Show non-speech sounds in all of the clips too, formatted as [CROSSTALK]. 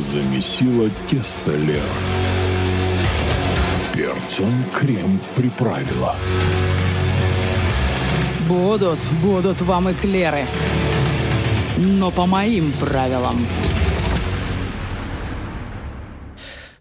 Замесила тесто Лера. Перцем крем приправила. Будут, будут вам эклеры. Но по моим правилам.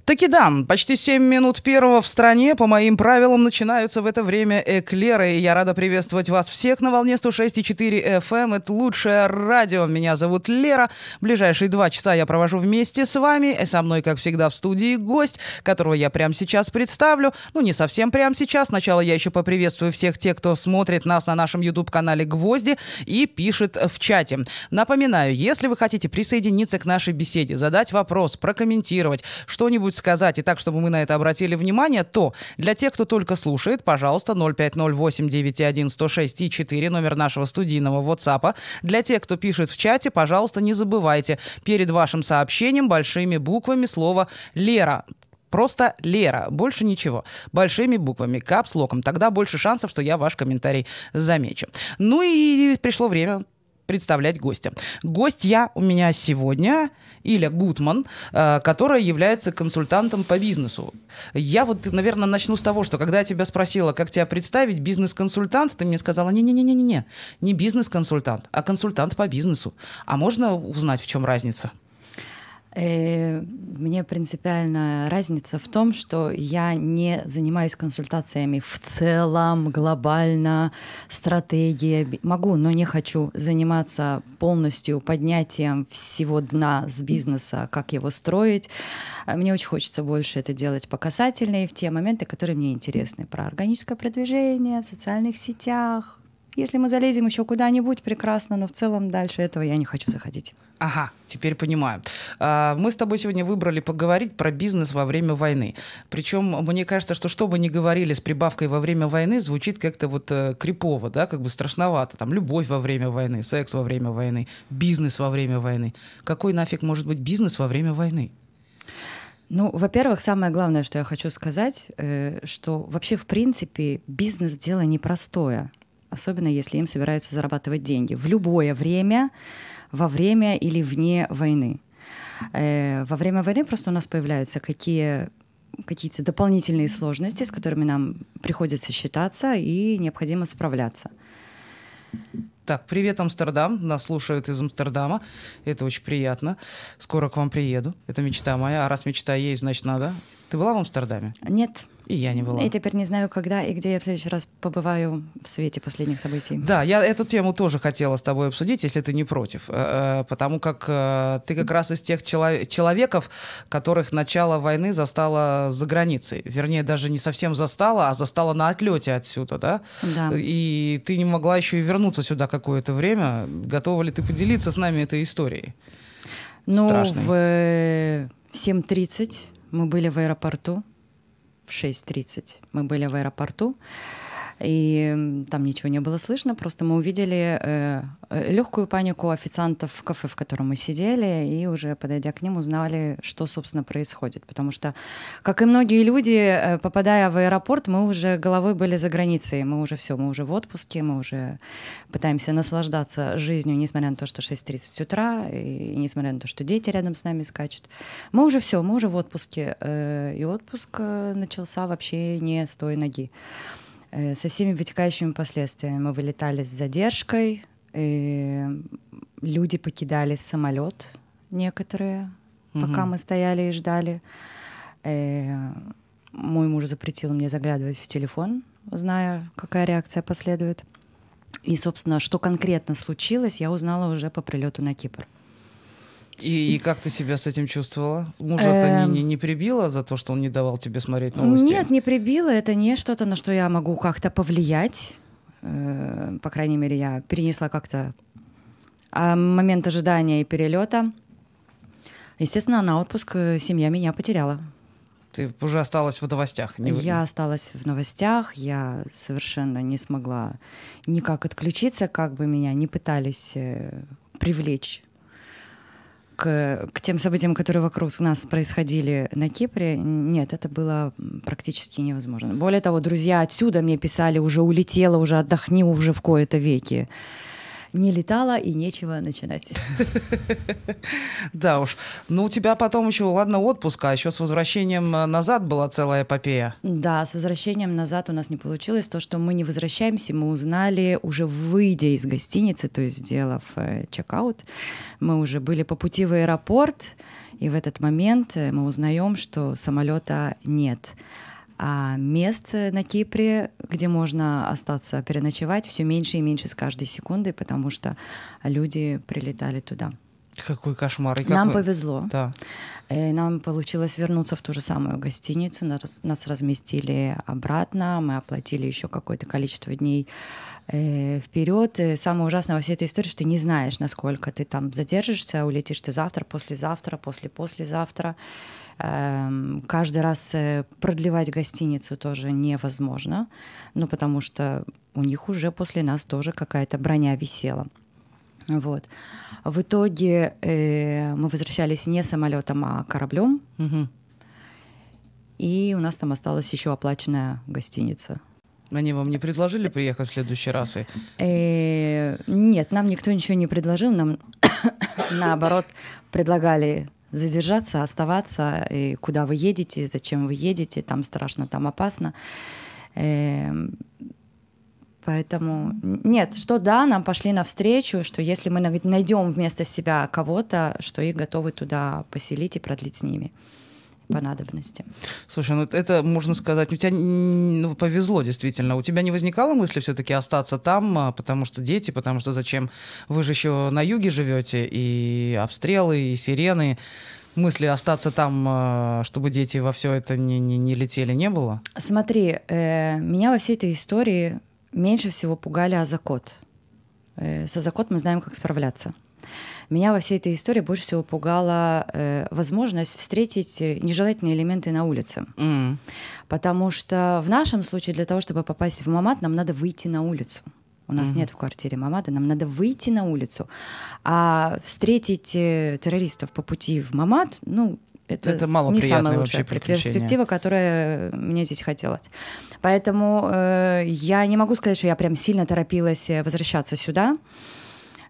Таки да, почти 7 минут первого в стране. По моим правилам начинаются в это время эклеры. И я рада приветствовать вас всех на волне 106,4 FM. Эм. Это лучшее радио. Меня зовут Лера. Ближайшие два часа я провожу вместе с вами. Со мной, как всегда, в студии гость, которого я прямо сейчас представлю. Ну, не совсем прямо сейчас. Сначала я еще поприветствую всех тех, кто смотрит нас на нашем YouTube-канале «Гвозди» и пишет в чате. Напоминаю, если вы хотите присоединиться к нашей беседе, задать вопрос, прокомментировать, что-нибудь сказать, и так, чтобы мы на это обратили внимание, то для тех, кто только слушает, пожалуйста, 050-891-106-4, номер нашего студийного WhatsApp. Для тех, кто пишет в чате, пожалуйста, не забывайте перед вашим сообщением большими буквами слово «Лера». Просто Лера, больше ничего. Большими буквами, капслоком. Тогда больше шансов, что я ваш комментарий замечу. Ну и пришло время представлять гостя. Гость я у меня сегодня Иля Гутман, э, которая является консультантом по бизнесу. Я вот, наверное, начну с того, что когда я тебя спросила, как тебя представить, бизнес-консультант, ты мне сказала, не-не-не-не-не, не бизнес-консультант, а консультант по бизнесу. А можно узнать, в чем разница? Э, мне принципиальная разница в том, что я не занимаюсь консультациями в целом, глобально, стратегия. Могу, но не хочу заниматься полностью поднятием всего дна с бизнеса, как его строить. Мне очень хочется больше это делать по касательной в те моменты, которые мне интересны. Про органическое продвижение в социальных сетях, если мы залезем еще куда-нибудь, прекрасно, но в целом дальше этого я не хочу заходить. Ага, теперь понимаю. А, мы с тобой сегодня выбрали поговорить про бизнес во время войны. Причем мне кажется, что что бы ни говорили с прибавкой во время войны, звучит как-то вот э, крипово, да, как бы страшновато. Там любовь во время войны, секс во время войны, бизнес во время войны. Какой нафиг может быть бизнес во время войны? Ну, во-первых, самое главное, что я хочу сказать, э, что вообще, в принципе, бизнес дело непростое особенно если им собираются зарабатывать деньги в любое время, во время или вне войны. Э, во время войны просто у нас появляются какие какие-то дополнительные сложности, с которыми нам приходится считаться и необходимо справляться. Так, привет, Амстердам. Нас слушают из Амстердама. Это очень приятно. Скоро к вам приеду. Это мечта моя. А раз мечта есть, значит надо. Ты была в Амстердаме? Нет. И я не была. И теперь не знаю, когда и где я в следующий раз побываю в свете последних событий. Да, я эту тему тоже хотела с тобой обсудить, если ты не против. Э, э, потому как э, ты как раз из тех человеков, которых начало войны застало за границей. Вернее, даже не совсем застало, а застало на отлете отсюда, да? Да. И ты не могла еще и вернуться сюда какое-то время. Готова ли ты поделиться с нами этой историей? Ну, Страшной. в 7.30 мы были в аэропорту в 6.30 мы были в аэропорту, и там ничего не было слышно, просто мы увидели э, э легкую панику официантов в кафе, в котором мы сидели, и уже подойдя к ним, узнали, что, собственно, происходит. Потому что, как и многие люди, э, попадая в аэропорт, мы уже головой были за границей, мы уже все, мы уже в отпуске, мы уже пытаемся наслаждаться жизнью, несмотря на то, что 6.30 утра, и несмотря на то, что дети рядом с нами скачут. Мы уже все, мы уже в отпуске, э, и отпуск начался вообще не с той ноги. Э, со всеми вытекающими последствиями. Мы вылетали с задержкой, и люди покидали самолет некоторые, угу. пока мы стояли и ждали. Э, мой муж запретил мне заглядывать в телефон, зная, какая реакция последует. И, собственно, что конкретно случилось, я узнала уже по прилету на Кипр. И, и как ты себя с этим чувствовала? Мужа это не, не, не прибило за то, что он не давал тебе смотреть новости? Нет, не прибило. Это не что-то, на что я могу как-то повлиять. Э, по крайней мере, я перенесла как-то а момент ожидания и перелета. Естественно, на отпуск э, семья меня потеряла. Ты уже осталась в новостях? Не... Я осталась в новостях, я совершенно не смогла никак отключиться, как бы меня не пытались э, привлечь к, к тем событиям, которые вокруг нас происходили на Кипре, нет, это было практически невозможно. Более того, друзья отсюда мне писали, уже улетела, уже отдохни уже в кои-то веки. Не летала и нечего начинать. Да уж. Ну, у тебя потом еще, ладно, отпуск, а еще с возвращением э, назад была целая эпопея. Да, с возвращением назад у нас не получилось. То, что мы не возвращаемся, мы узнали уже выйдя из гостиницы, то есть сделав э, чекаут. Мы уже были по пути в аэропорт, и в этот момент э, мы узнаем, что самолета нет. А мест на Кипре, где можно остаться переночевать, все меньше и меньше с каждой секундой, потому что люди прилетали туда. Какой кошмар. И Нам какой... повезло. Да. И нам получилось вернуться в ту же самую гостиницу. Нас, нас разместили обратно. Мы оплатили еще какое-то количество дней э, вперед. И самое ужасное во всей этой истории, что ты не знаешь, насколько ты там задержишься, улетишь ты завтра, послезавтра, после-послезавтра. Эм, каждый раз э, продлевать гостиницу тоже невозможно, ну, потому что у них уже после нас тоже какая-то броня висела. Вот. В итоге э, мы возвращались не самолетом, а кораблем. Угу. И у нас там осталась еще оплаченная гостиница. Они вам не предложили приехать в следующий раз? И... Э, нет, нам никто ничего не предложил. Нам, [COUGHS] наоборот, предлагали задержаться, оставаться, и куда вы едете, зачем вы едете, там страшно, там опасно. Эм, поэтому нет, что да, нам пошли навстречу, что если мы найдем вместо себя кого-то, что их готовы туда поселить и продлить с ними по надобности. Слушай, ну это можно сказать, у тебя ну, повезло действительно. У тебя не возникало мысли все-таки остаться там, а, потому что дети, потому что зачем? Вы же еще на юге живете, и обстрелы, и сирены. Мысли остаться там, а, чтобы дети во все это не, не, не летели, не было? Смотри, э, меня во всей этой истории меньше всего пугали Азакот. Э, с Азакот мы знаем, как справляться. Меня во всей этой истории больше всего пугала э, возможность встретить э, нежелательные элементы на улице. Mm. Потому что в нашем случае для того, чтобы попасть в Мамат, нам надо выйти на улицу. У нас mm-hmm. нет в квартире Мамада, нам надо выйти на улицу. А встретить э, террористов по пути в Мамат, ну, это, это мало не самая лучшая перспектива, которая мне здесь хотелось. Поэтому э, я не могу сказать, что я прям сильно торопилась э, возвращаться сюда. Э,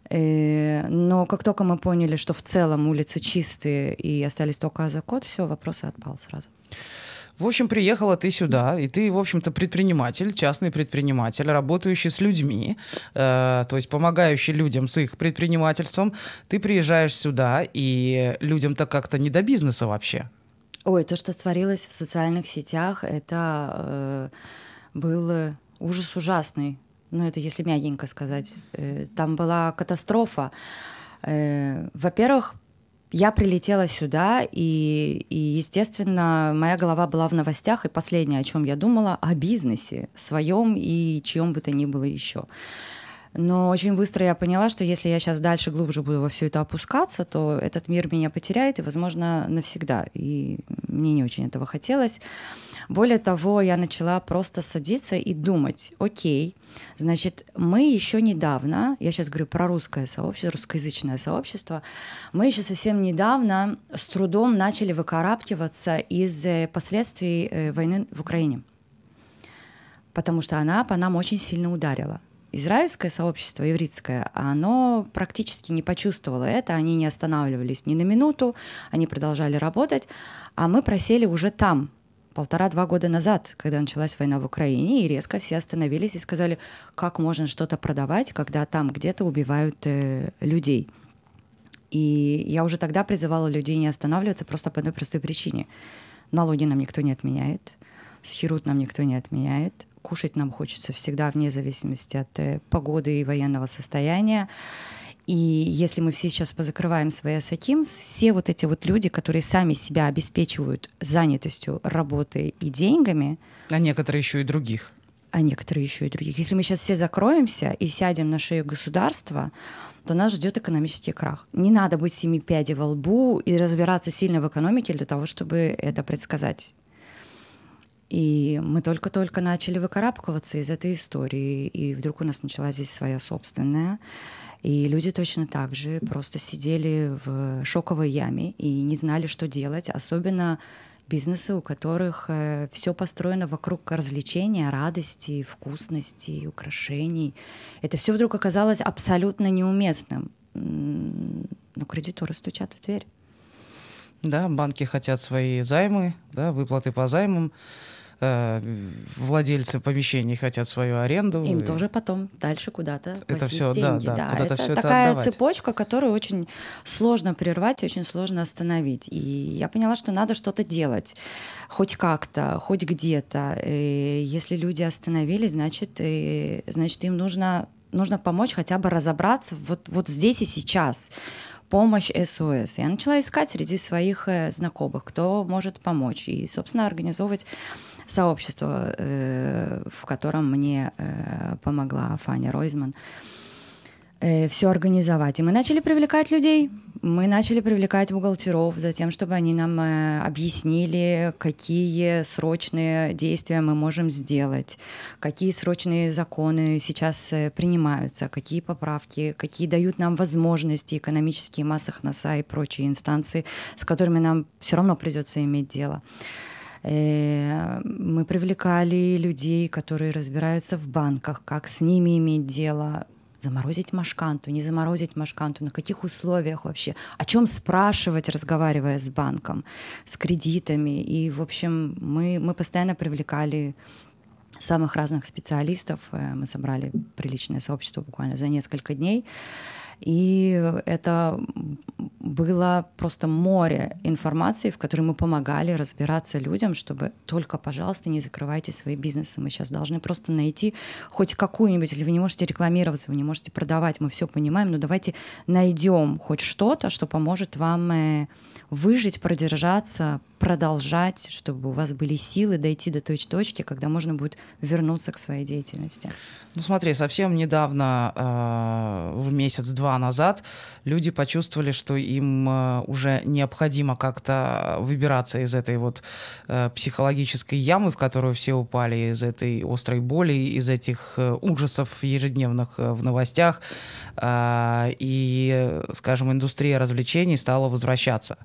но как только мы поняли, что в целом улицы чистые и остались только Азакот, все, вопрос отпал сразу. В общем, приехала ты сюда, и ты, в общем-то, предприниматель, частный предприниматель, работающий с людьми, э, то есть помогающий людям с их предпринимательством. Ты приезжаешь сюда, и людям-то как-то не до бизнеса вообще. Ой, то, что творилось в социальных сетях, это э, был ужас ужасный ну это если мягенько сказать, э, там была катастрофа. Э, во-первых, я прилетела сюда, и, и, естественно, моя голова была в новостях, и последнее, о чем я думала, о бизнесе своем и чьем бы то ни было еще. Но очень быстро я поняла, что если я сейчас дальше глубже буду во все это опускаться, то этот мир меня потеряет, и, возможно, навсегда. И мне не очень этого хотелось. Более того, я начала просто садиться и думать, окей, значит, мы еще недавно, я сейчас говорю про русское сообщество, русскоязычное сообщество, мы еще совсем недавно с трудом начали выкарабкиваться из э, последствий э, войны в Украине. Потому что она по нам очень сильно ударила израильское сообщество, ивритское, оно практически не почувствовало это, они не останавливались ни на минуту, они продолжали работать, а мы просели уже там, полтора-два года назад, когда началась война в Украине, и резко все остановились и сказали, как можно что-то продавать, когда там где-то убивают э, людей. И я уже тогда призывала людей не останавливаться просто по одной простой причине. Налоги нам никто не отменяет, схерут нам никто не отменяет, кушать нам хочется всегда вне зависимости от э, погоды и военного состояния. И если мы все сейчас позакрываем свои асаким, все вот эти вот люди, которые сами себя обеспечивают занятостью, работой и деньгами. А некоторые еще и других. А некоторые еще и других. Если мы сейчас все закроемся и сядем на шею государства, то нас ждет экономический крах. Не надо быть семи пядей во лбу и разбираться сильно в экономике для того, чтобы это предсказать. И мы только-только начали выкарабкиваться из этой истории, и вдруг у нас началась здесь своя собственная. И люди точно так же просто сидели в шоковой яме и не знали, что делать. Особенно бизнесы, у которых э, все построено вокруг развлечения, радости, вкусности, украшений. Это все вдруг оказалось абсолютно неуместным. Но кредиторы стучат в дверь. Да, банки хотят свои займы, да, выплаты по займам. Э, владельцы помещений хотят свою аренду. Им и... тоже потом дальше куда-то это все, деньги. Да, да, да. Это все такая это цепочка, которую очень сложно прервать, очень сложно остановить. И я поняла, что надо что-то делать, хоть как-то, хоть где-то. И если люди остановились, значит, и, значит им нужно нужно помочь хотя бы разобраться вот, вот здесь и сейчас помощь СОС. Я начала искать среди своих э, знакомых, кто может помочь. И, собственно, организовывать сообщество, э, в котором мне э, помогла Фаня Ройзман все организовать. И мы начали привлекать людей, мы начали привлекать бухгалтеров за тем, чтобы они нам э, объяснили, какие срочные действия мы можем сделать, какие срочные законы сейчас э, принимаются, какие поправки, какие дают нам возможности экономические массах НАСА и прочие инстанции, с которыми нам все равно придется иметь дело. Э, мы привлекали людей, которые разбираются в банках, как с ними иметь дело, заморозить машканту, не заморозить машканту, на каких условиях вообще, о чем спрашивать, разговаривая с банком, с кредитами. И, в общем, мы, мы постоянно привлекали самых разных специалистов. Э, мы собрали приличное сообщество буквально за несколько дней. И это было просто море информации, в которой мы помогали разбираться людям, чтобы только, пожалуйста, не закрывайте свои бизнесы. Мы сейчас должны просто найти хоть какую-нибудь, если вы не можете рекламироваться, вы не можете продавать, мы все понимаем, но давайте найдем хоть что-то, что поможет вам э, выжить, продержаться, продолжать, чтобы у вас были силы дойти до той точки, когда можно будет вернуться к своей деятельности. Ну смотри, совсем недавно, э, месяц-два назад, люди почувствовали, что им э, уже необходимо как-то выбираться из этой вот э, психологической ямы, в которую все упали, из этой острой боли, из этих э, ужасов ежедневных э, в новостях. Э, и, скажем, индустрия развлечений стала возвращаться.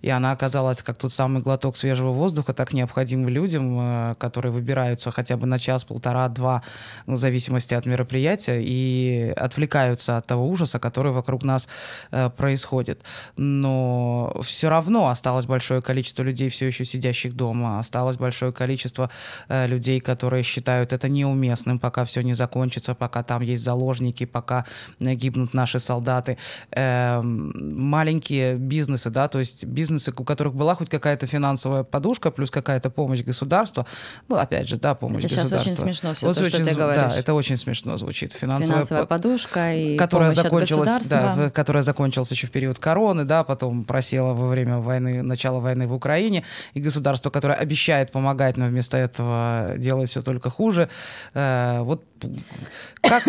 И она оказалась как тот самый глоток свежего воздуха, так необходим людям, э, которые выбираются хотя бы на час, полтора, два, в зависимости от мероприятия, и отвлекаются от того ужаса, который вокруг нас э, происходит. Но все равно осталось большое количество людей, все еще сидящих дома, осталось большое количество э, людей, которые считают это неуместным, пока все не закончится, пока там есть заложники, пока гибнут наши солдаты. Э, маленькие бизнесы, да, то есть бизнесы, у которых была хоть какая-то финансовая подушка, плюс какая-то помощь государства. Ну, опять же, да, помощь это государства. сейчас очень смешно все вот то, очень, что ты говоришь. Да, это очень смешно звучит. Финансовая, Финансовая подушка и которая закончилась, да, которая закончилась еще в период короны, да, потом просела во время войны, начала войны в Украине, и государство, которое обещает помогать, но вместо этого делает все только хуже. Э, вот как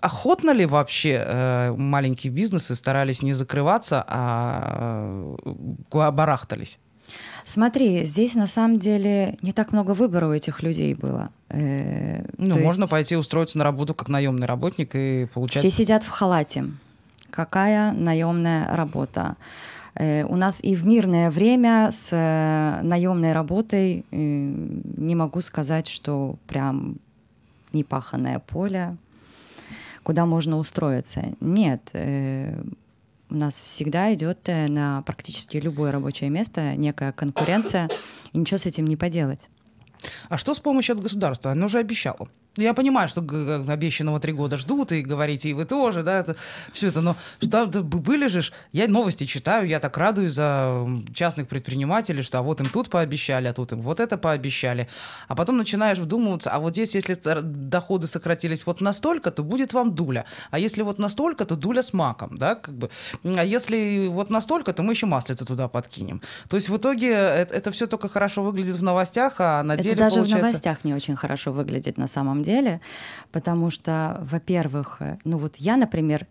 охотно ли вообще э, маленькие бизнесы старались не закрываться, а э, барахтались? Смотри, здесь на самом деле не так много выбора у этих людей было. Э, ну, можно есть... пойти устроиться на работу как наемный работник и получать. Все сидят в халате. Какая наемная работа? Э, у нас и в мирное время с э, наемной работой э, не могу сказать, что прям непаханное поле, куда можно устроиться. Нет, у нас всегда идет э, на практически любое рабочее место некая конкуренция, и ничего с этим не поделать. А что с помощью от государства? Оно уже обещало. Я понимаю, что обещанного три года ждут, и говорите, и вы тоже, да, это, все это, но что, были же, я новости читаю, я так радуюсь за частных предпринимателей, что а вот им тут пообещали, а тут им вот это пообещали. А потом начинаешь вдумываться, а вот здесь, если доходы сократились вот настолько, то будет вам дуля. А если вот настолько, то дуля с маком, да, как бы. А если вот настолько, то мы еще маслица туда подкинем. То есть в итоге это, это все только хорошо выглядит в новостях, а на это деле даже получается... в новостях не очень хорошо выглядит на самом деле, потому что, во-первых, э, ну вот я, например,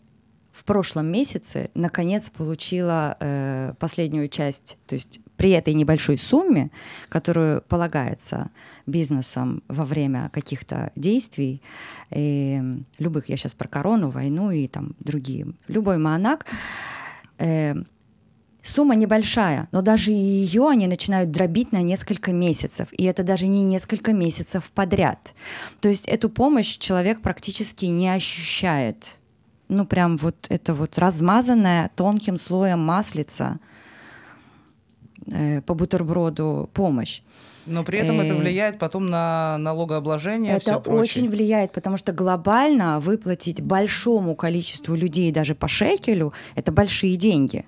в прошлом месяце наконец получила э, последнюю часть, то есть при этой небольшой сумме, которую полагается бизнесам во время каких-то действий, э, любых, я сейчас про корону, войну и там другие, любой манак, э, Сумма небольшая, но даже ее они начинают дробить на несколько месяцев. И это даже не несколько месяцев подряд. То есть эту помощь человек практически не ощущает. Ну, прям вот это вот размазанная тонким слоем маслица э, по бутерброду помощь. Но при этом это э, влияет потом на налогообложение. Это очень влияет, потому что глобально выплатить большому количеству людей даже по шекелю это большие деньги.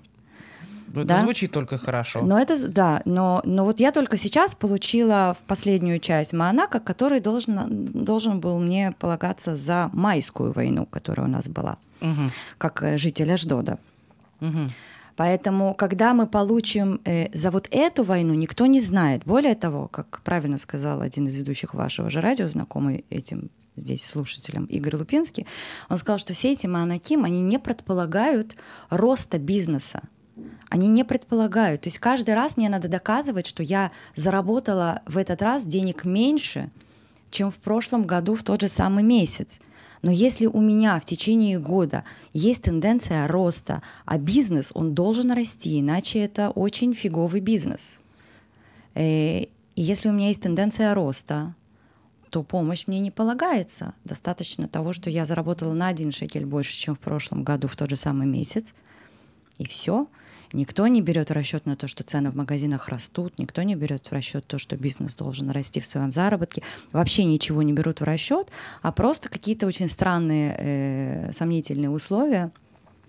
Это да? звучит только хорошо. Но это, да, но, но вот я только сейчас получила в последнюю часть Maaнака, который должен, должен был мне полагаться за майскую войну, которая у нас была, угу. как э, житель Аждода. Угу. Поэтому, когда мы получим э, за вот эту войну, никто не знает. Более того, как правильно сказал один из ведущих вашего же радио, знакомый этим здесь слушателям Игорь Лупинский, он сказал, что все эти манаким, они не предполагают роста бизнеса они не предполагают. То есть каждый раз мне надо доказывать, что я заработала в этот раз денег меньше, чем в прошлом году в тот же самый месяц. Но если у меня в течение года есть тенденция роста, а бизнес, он должен расти, иначе это очень фиговый бизнес. Э, и если у меня есть тенденция роста, то помощь мне не полагается. Достаточно того, что я заработала на один шекель больше, чем в прошлом году в тот же самый месяц, и все. Никто не берет в расчет на то, что цены в магазинах растут, никто не берет в расчет то, что бизнес должен расти в своем заработке. Вообще ничего не берут в расчет, а просто какие-то очень странные, э, сомнительные условия,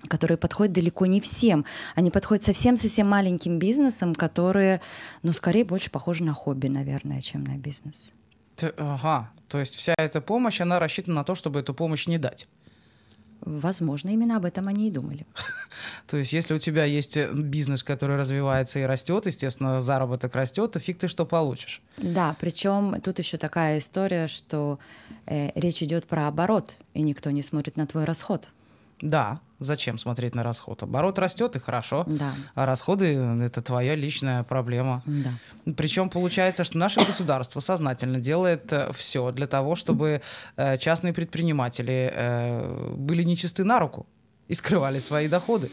которые подходят далеко не всем. Они подходят совсем-совсем маленьким бизнесам, которые, ну, скорее больше похожи на хобби, наверное, чем на бизнес. Ага, то есть вся эта помощь, она рассчитана на то, чтобы эту помощь не дать. Возможно, именно об этом они и думали. То есть, если у тебя есть э, бизнес, который развивается и растет, естественно, заработок растет, то фиг ты что получишь. Да, причем тут еще такая история, что э, речь идет про оборот, и никто не смотрит на твой расход. Да, зачем смотреть на расход? Оборот растет и хорошо, да. а расходы это твоя личная проблема. Да. Причем получается, что наше государство сознательно делает э, все для того, чтобы э, частные предприниматели э, были нечисты на руку и скрывали свои доходы.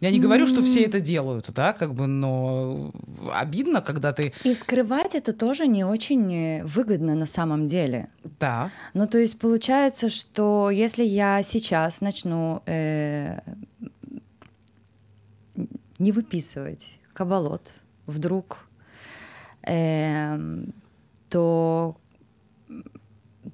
Я не говорю, что все это делают, да, как бы, но обидно, когда ты... И скрывать это тоже не очень э, выгодно на самом деле. Да. Ну, то есть получается, что если я сейчас начну э, не выписывать кабалот вдруг, э, то,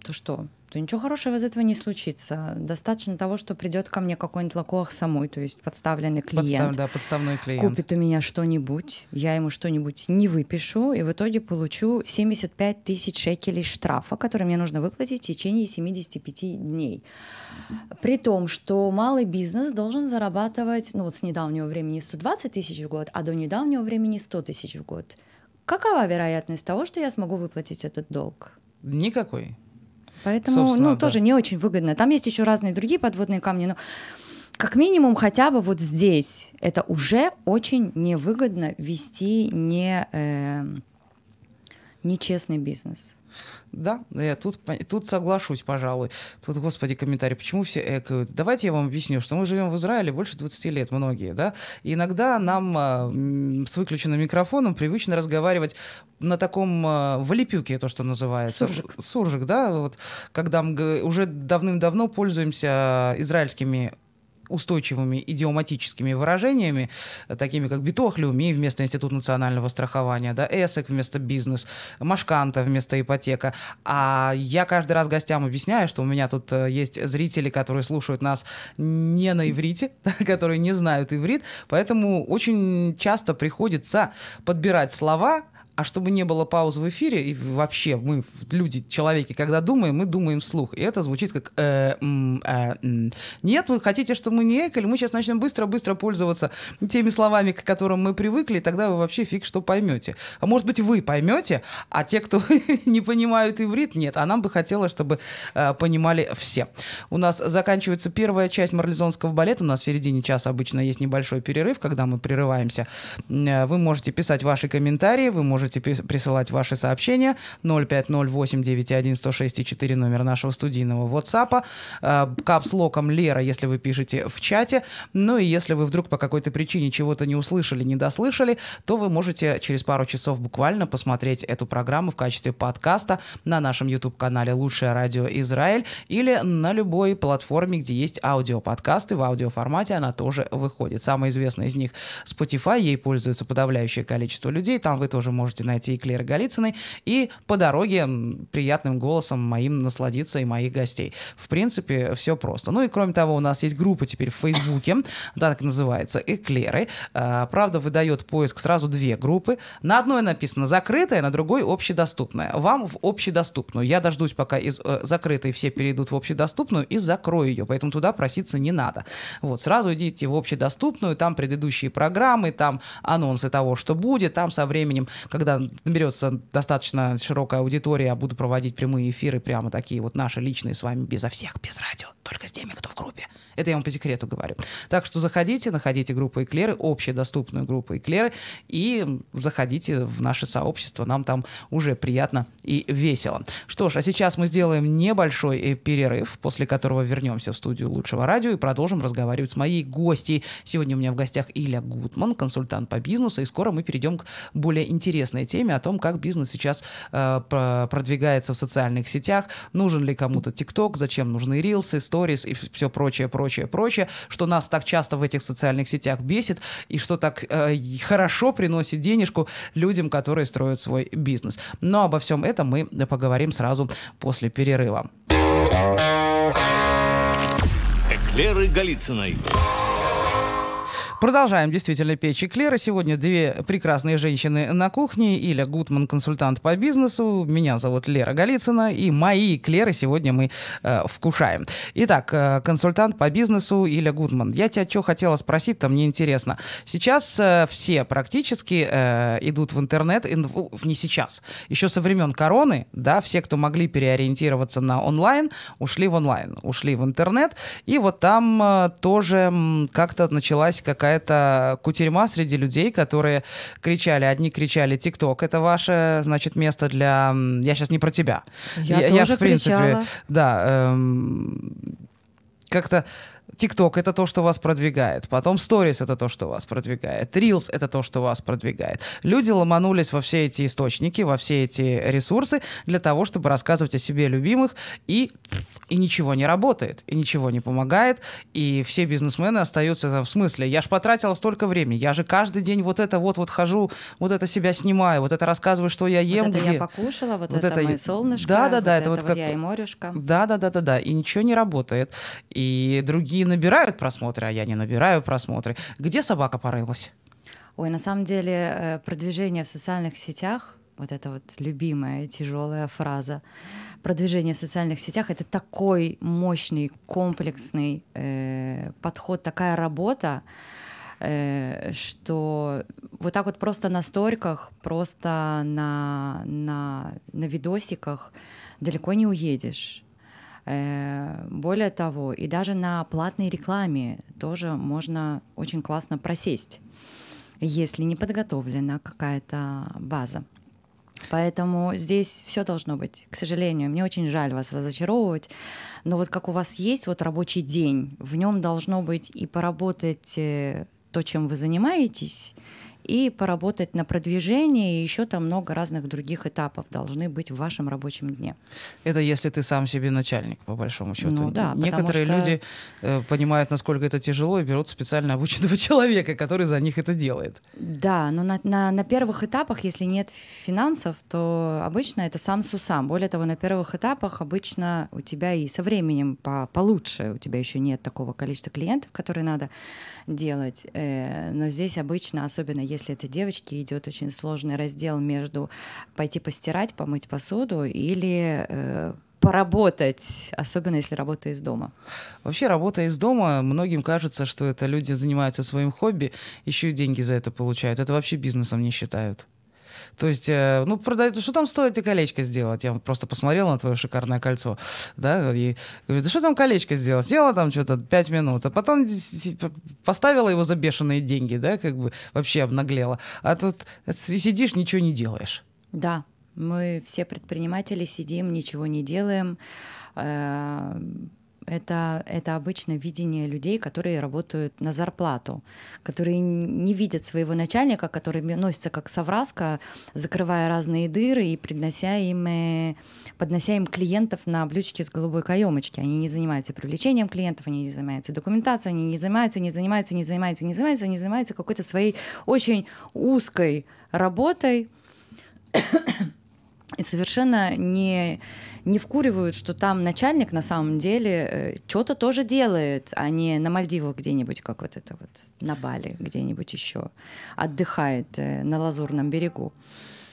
то что? То ничего хорошего из этого не случится. Достаточно того, что придет ко мне какой-нибудь лакох самой, то есть подставленный клиент. Подстав, да, подставной клиент. Купит у меня что-нибудь, я ему что-нибудь не выпишу, и в итоге получу 75 тысяч шекелей штрафа, который мне нужно выплатить в течение 75 дней. При том, что малый бизнес должен зарабатывать, ну вот с недавнего времени 120 тысяч в год, а до недавнего времени 100 тысяч в год. Какова вероятность того, что я смогу выплатить этот долг? Никакой. Поэтому, ну, да. тоже не очень выгодно. Там есть еще разные другие подводные камни, но как минимум хотя бы вот здесь это уже очень невыгодно вести не, э, нечестный бизнес. Да, я тут, тут соглашусь, пожалуй. Тут, господи, комментарий, почему все экают? Давайте я вам объясню, что мы живем в Израиле больше 20 лет, многие, да, и иногда нам а, с выключенным микрофоном привычно разговаривать на таком а, валипюке, то, что называется. Суржик. Суржик, да, вот, когда мы уже давным-давно пользуемся израильскими устойчивыми идиоматическими выражениями, такими как битохлюми вместо Института национального страхования, да, эсек вместо бизнес, машканта вместо ипотека. А я каждый раз гостям объясняю, что у меня тут э, есть зрители, которые слушают нас не на иврите, [LAUGHS] которые не знают иврит, поэтому очень часто приходится подбирать слова, а чтобы не было пауз в эфире, и вообще мы, люди, человеки, когда думаем, мы думаем вслух. И это звучит как э, э, м. Нет, вы хотите, чтобы мы не экали, мы сейчас начнем быстро-быстро пользоваться теми словами, к которым мы привыкли, и тогда вы вообще фиг что поймете. А может быть, вы поймете, а те, кто [LAUGHS] не понимают иврит, нет. А нам бы хотелось, чтобы э, понимали все. У нас заканчивается первая часть марлезонского балета. У нас в середине часа обычно есть небольшой перерыв, когда мы прерываемся. Э, вы можете писать ваши комментарии, вы можете можете присылать ваши сообщения 050891106 номер нашего студийного WhatsApp. Э, капслоком Лера, если вы пишете в чате. Ну и если вы вдруг по какой-то причине чего-то не услышали, не дослышали, то вы можете через пару часов буквально посмотреть эту программу в качестве подкаста на нашем YouTube-канале «Лучшее радио Израиль» или на любой платформе, где есть аудиоподкасты в аудиоформате, она тоже выходит. Самая известная из них Spotify, ей пользуется подавляющее количество людей, там вы тоже можете найти и Клеры Голицыной, и по дороге приятным голосом моим насладиться и моих гостей. В принципе, все просто. Ну и кроме того, у нас есть группа теперь в Фейсбуке, [LAUGHS] так называется, Эклеры. А, правда, выдает поиск сразу две группы. На одной написано закрытая, на другой общедоступная. Вам в общедоступную. Я дождусь, пока из э, закрытой все перейдут в общедоступную и закрою ее, поэтому туда проситься не надо. Вот, сразу идите в общедоступную, там предыдущие программы, там анонсы того, что будет, там со временем, когда наберется достаточно широкая аудитория, я буду проводить прямые эфиры, прямо такие вот наши личные с вами, безо всех, без радио, только с теми, кто в группе. Это я вам по секрету говорю. Так что заходите, находите группу Эклеры, общедоступную группу Эклеры, и заходите в наше сообщество, нам там уже приятно и весело. Что ж, а сейчас мы сделаем небольшой э, перерыв, после которого вернемся в студию лучшего радио и продолжим разговаривать с моей гостьей. Сегодня у меня в гостях Иля Гутман, консультант по бизнесу, и скоро мы перейдем к более интересной теме о том, как бизнес сейчас э, продвигается в социальных сетях, нужен ли кому-то ТикТок, зачем нужны рилсы, сторис и все прочее, прочее, прочее, что нас так часто в этих социальных сетях бесит и что так э, хорошо приносит денежку людям, которые строят свой бизнес. Но обо всем этом мы поговорим сразу после перерыва. Эклеры Голицыной. Продолжаем действительно печь эклеры. Сегодня две прекрасные женщины на кухне. Иля Гутман, консультант по бизнесу. Меня зовут Лера Голицына. И мои эклеры сегодня мы э, вкушаем. Итак, э, консультант по бизнесу Иля Гутман. Я тебя что хотела спросить, там мне интересно. Сейчас э, все практически э, идут в интернет, и, не сейчас, еще со времен короны, да, все, кто могли переориентироваться на онлайн, ушли в онлайн, ушли в интернет. И вот там э, тоже как-то началась какая какая-то кутерьма среди людей, которые кричали. Одни кричали «ТикТок, это ваше, значит, место для...» Я сейчас не про тебя. Я, я тоже я, в принципе, кричала. Да, эм, как-то TikTok это то, что вас продвигает. Потом Stories это то, что вас продвигает. Reels это то, что вас продвигает. Люди ломанулись во все эти источники, во все эти ресурсы для того, чтобы рассказывать о себе любимых, и, и ничего не работает, и ничего не помогает, и все бизнесмены остаются в смысле, я же потратила столько времени, я же каждый день вот это вот вот хожу, вот это себя снимаю, вот это рассказываю, что я ем, вот это где... я покушала, вот, вот это, это мое солнышко, да, да, да, вот это, вот как... я и морюшка. Да, да, да, да, да, и ничего не работает, и другие набирают просмотры, а я не набираю просмотры. Где собака порылась? Ой, на самом деле э, продвижение в социальных сетях, вот это вот любимая тяжелая фраза, продвижение в социальных сетях это такой мощный, комплексный э, подход, такая работа, э, что вот так вот просто на сториках, просто на, на, на видосиках далеко не уедешь. Э, более того, и даже на платной рекламе тоже можно очень классно просесть, если не подготовлена какая-то база. Поэтому здесь все должно быть, к сожалению. Мне очень жаль вас разочаровывать, но вот как у вас есть вот рабочий день, в нем должно быть и поработать э, то, чем вы занимаетесь, и поработать на продвижении, и еще там много разных других этапов должны быть в вашем рабочем дне. Это если ты сам себе начальник, по большому счету. Ну, да, Некоторые что... люди э, понимают, насколько это тяжело, и берут специально обученного [LAUGHS] человека, который за них это делает. Да, но на, на, на первых этапах, если нет финансов, то обычно это сам сусам. Более того, на первых этапах обычно у тебя и со временем по, получше, у тебя еще нет такого количества клиентов, которые надо делать. Э, но здесь обычно, особенно если это девочки, идет очень сложный раздел между пойти постирать, помыть посуду или э, поработать, особенно если работа из дома. Вообще работа из дома, многим кажется, что это люди занимаются своим хобби, еще и деньги за это получают. Это вообще бизнесом не считают. То есть, э, ну, продают, что там стоит и колечко сделать? Я просто посмотрел на твое шикарное кольцо, да, и говорю, да что там колечко сделать? Сделала там что-то 5 минут, а потом поставила его за бешеные деньги, да, как бы вообще обнаглела. А тут сидишь, ничего не делаешь. Да, мы все предприниматели сидим, ничего не делаем. Это, это обычно видение людей, которые работают на зарплату, которые не видят своего начальника, который носится как совраска, закрывая разные дыры и поднося им, э, поднося им клиентов на блюдечке с голубой каемочки. Они не занимаются привлечением клиентов, они не занимаются документацией, они не занимаются, не занимаются, не занимаются, не занимаются, они занимаются какой-то своей очень узкой работой и совершенно не, не вкуривают, что там начальник на самом деле э, что-то тоже делает, а не на Мальдивах где-нибудь, как вот это вот на Бали где-нибудь еще отдыхает э, на Лазурном берегу.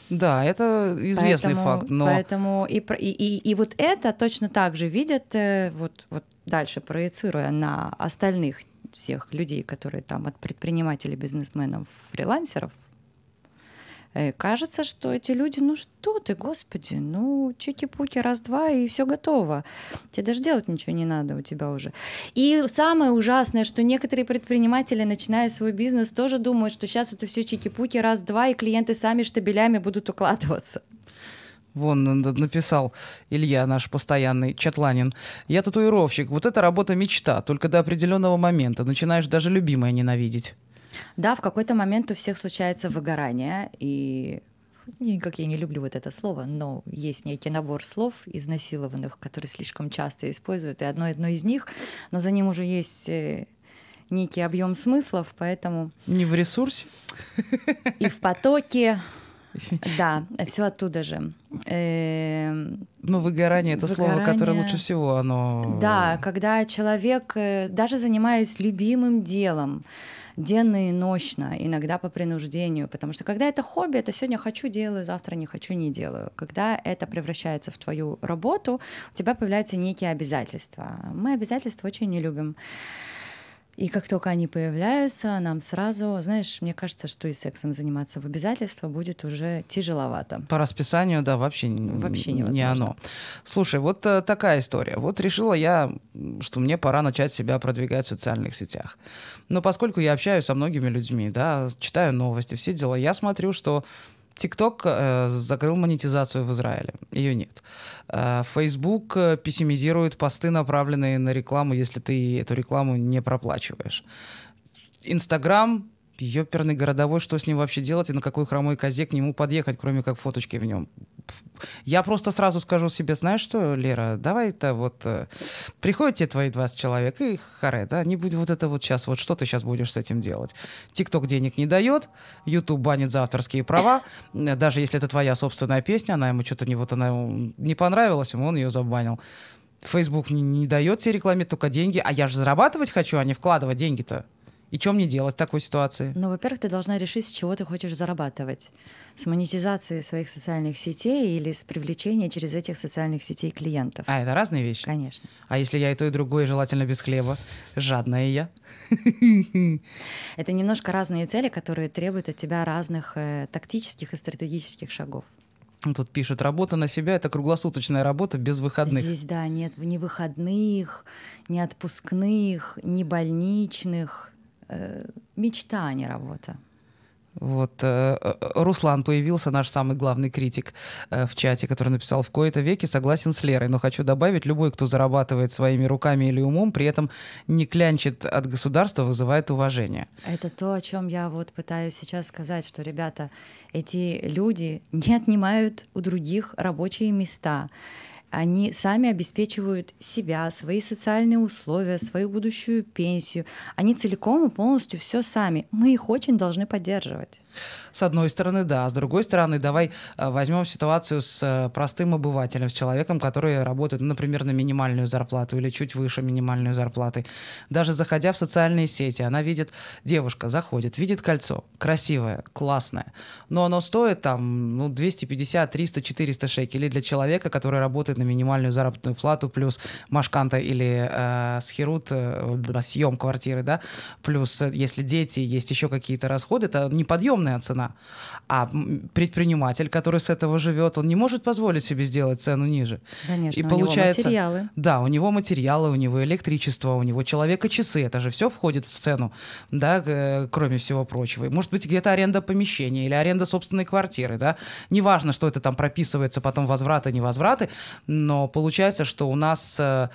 Да, это известный поэтому, факт, но... Поэтому и, и, и, и вот это точно так же видят, э, вот, вот дальше проецируя на остальных всех людей, которые там от предпринимателей, бизнесменов, фрилансеров, кажется, что эти люди, ну что ты, господи, ну чики-пуки, раз-два, и все готово. Тебе даже делать ничего не надо у тебя уже. И самое ужасное, что некоторые предприниматели, начиная свой бизнес, тоже думают, что сейчас это все чики-пуки, раз-два, и клиенты сами штабелями будут укладываться. Вон написал Илья, наш постоянный чатланин. Я татуировщик. Вот это работа мечта. Только до определенного момента. Начинаешь даже любимое ненавидеть. Да, в какой-то момент у всех случается выгорание, и как я не люблю вот это слово, но есть некий набор слов изнасилованных, которые слишком часто используют, и одно, одно из них, но за ним уже есть э, некий объем смыслов, поэтому... Не в ресурсе? И в потоке, да, все оттуда же. Ну, выгорание это выгорание... слово, которое лучше всего оно. Да, когда человек, э, даже занимаясь любимым делом, денно и ночно, иногда по принуждению, потому что когда это хобби, это сегодня хочу делаю, завтра не хочу не делаю. Когда это превращается в твою работу, у тебя появляются некие обязательства. Мы обязательства очень не любим. И как только они появляются, нам сразу, знаешь, мне кажется, что и сексом заниматься в обязательство будет уже тяжеловато. По расписанию, да, вообще, вообще не оно. Слушай, вот э, такая история. Вот решила я, что мне пора начать себя продвигать в социальных сетях. Но поскольку я общаюсь со многими людьми, да, читаю новости, все дела, я смотрю, что TikTok э, закрыл монетизацию в Израиле. Ее нет. Э, Facebook э, пессимизирует посты, направленные на рекламу, если ты эту рекламу не проплачиваешь. Инстаграм Ёперный городовой, что с ним вообще делать и на какой хромой козе к нему подъехать, кроме как фоточки в нем. Я просто сразу скажу себе, знаешь что, Лера, давай это вот... Э, приходят тебе твои 20 человек, и харе, да, не будет вот это вот сейчас, вот что ты сейчас будешь с этим делать? ТикТок денег не дает, Ютуб банит за авторские права, даже если это твоя собственная песня, она ему что-то не, вот она не понравилась, ему он ее забанил. Facebook не, не дает тебе рекламе только деньги, а я же зарабатывать хочу, а не вкладывать деньги-то. И чем мне делать в такой ситуации? Ну, во-первых, ты должна решить, с чего ты хочешь зарабатывать. С монетизации своих социальных сетей или с привлечения через этих социальных сетей клиентов. А, это разные вещи? Конечно. А если я и то, и другое, желательно без хлеба? Жадная я. Это немножко разные цели, которые требуют от тебя разных э, тактических и стратегических шагов. Тут пишут, работа на себя — это круглосуточная работа без выходных. Здесь, да, нет ни выходных, ни отпускных, ни больничных, мечта, а не работа. Вот э, э, Руслан появился, наш самый главный критик в чате, который написал, в кои-то веке согласен с Лерой, но хочу добавить, любой, кто зарабатывает своими руками или умом, при этом не клянчит от государства, вызывает уважение. Это то, о чем я вот пытаюсь сейчас сказать, что, ребята, эти люди не отнимают у других рабочие места они сами обеспечивают себя, свои социальные условия, свою будущую пенсию. Они целиком и полностью все сами. Мы их очень должны поддерживать. С одной стороны, да. С другой стороны, давай э, возьмем ситуацию с э, простым обывателем, с человеком, который работает, ну, например, на минимальную зарплату или чуть выше минимальной зарплаты. Даже заходя в социальные сети, она видит, девушка заходит, видит кольцо, красивое, классное, но оно стоит там ну, 250, 300, 400 шекелей для человека, который работает на минимальную заработную плату, плюс Машканта или э, Схерут, э, съем квартиры, да, плюс э, если дети, есть еще какие-то расходы, это неподъемная цена. А предприниматель, который с этого живет, он не может позволить себе сделать цену ниже. Конечно, и у получается, него материалы. Да, у него материалы, у него электричество, у него человека часы, это же все входит в цену, да, кроме всего прочего. Может быть, где-то аренда помещения или аренда собственной квартиры, да. Неважно, что это там прописывается, потом возвраты, невозвраты, но получается, что у нас э,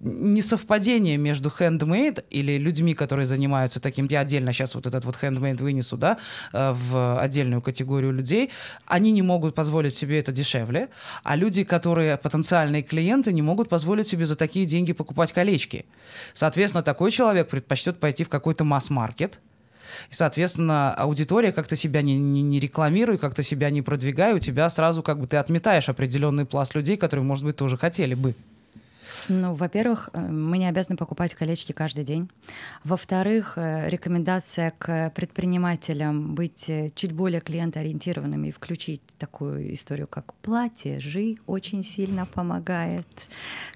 несовпадение между handmade или людьми, которые занимаются таким, я отдельно сейчас вот этот вот handmade вынесу, да, э, в отдельную категорию людей, они не могут позволить себе это дешевле, а люди, которые потенциальные клиенты, не могут позволить себе за такие деньги покупать колечки. Соответственно, такой человек предпочтет пойти в какой-то масс-маркет, и, соответственно, аудитория как-то себя не, не, не рекламирует, как-то себя не продвигает, у тебя сразу как бы ты отметаешь определенный пласт людей, которые, может быть, тоже хотели бы. Ну, во-первых, э, мы не обязаны покупать колечки каждый день. Во-вторых, э, рекомендация к предпринимателям быть э, чуть более клиентоориентированными и включить такую историю, как платье, жи очень сильно помогает.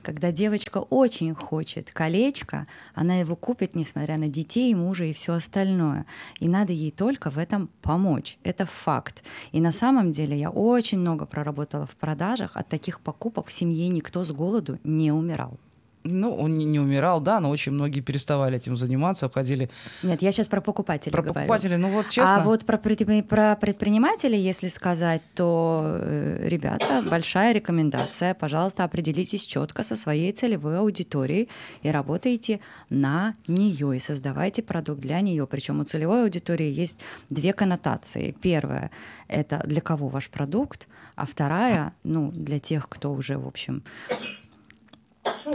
Когда девочка очень хочет колечко, она его купит, несмотря на детей, мужа и все остальное. И надо ей только в этом помочь. Это факт. И на самом деле я очень много проработала в продажах. От таких покупок в семье никто с голоду не умирал умирал. Ну, он не, не умирал, да, но очень многие переставали этим заниматься, уходили. Нет, я сейчас про покупателей про говорю. покупателей, ну вот честно. А вот про, про предпринимателей, если сказать, то, э, ребята, большая рекомендация. Пожалуйста, определитесь четко со своей целевой аудиторией и работайте на нее и создавайте продукт для нее. Причем у целевой аудитории есть две коннотации. Первая — это для кого ваш продукт, а вторая, ну, для тех, кто уже, в общем,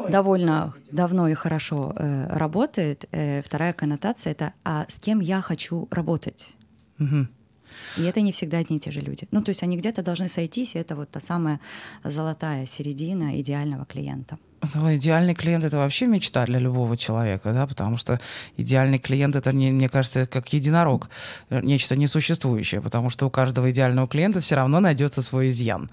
довольно давно и хорошо э, работает. Э, вторая коннотация это а с кем я хочу работать. Угу. И это не всегда одни и те же люди. Ну, то есть они где-то должны сойтись, и это вот та самая золотая середина идеального клиента. Ну, идеальный клиент это вообще мечта для любого человека, да, потому что идеальный клиент это, не, мне кажется, как единорог, нечто несуществующее, потому что у каждого идеального клиента все равно найдется свой изъян.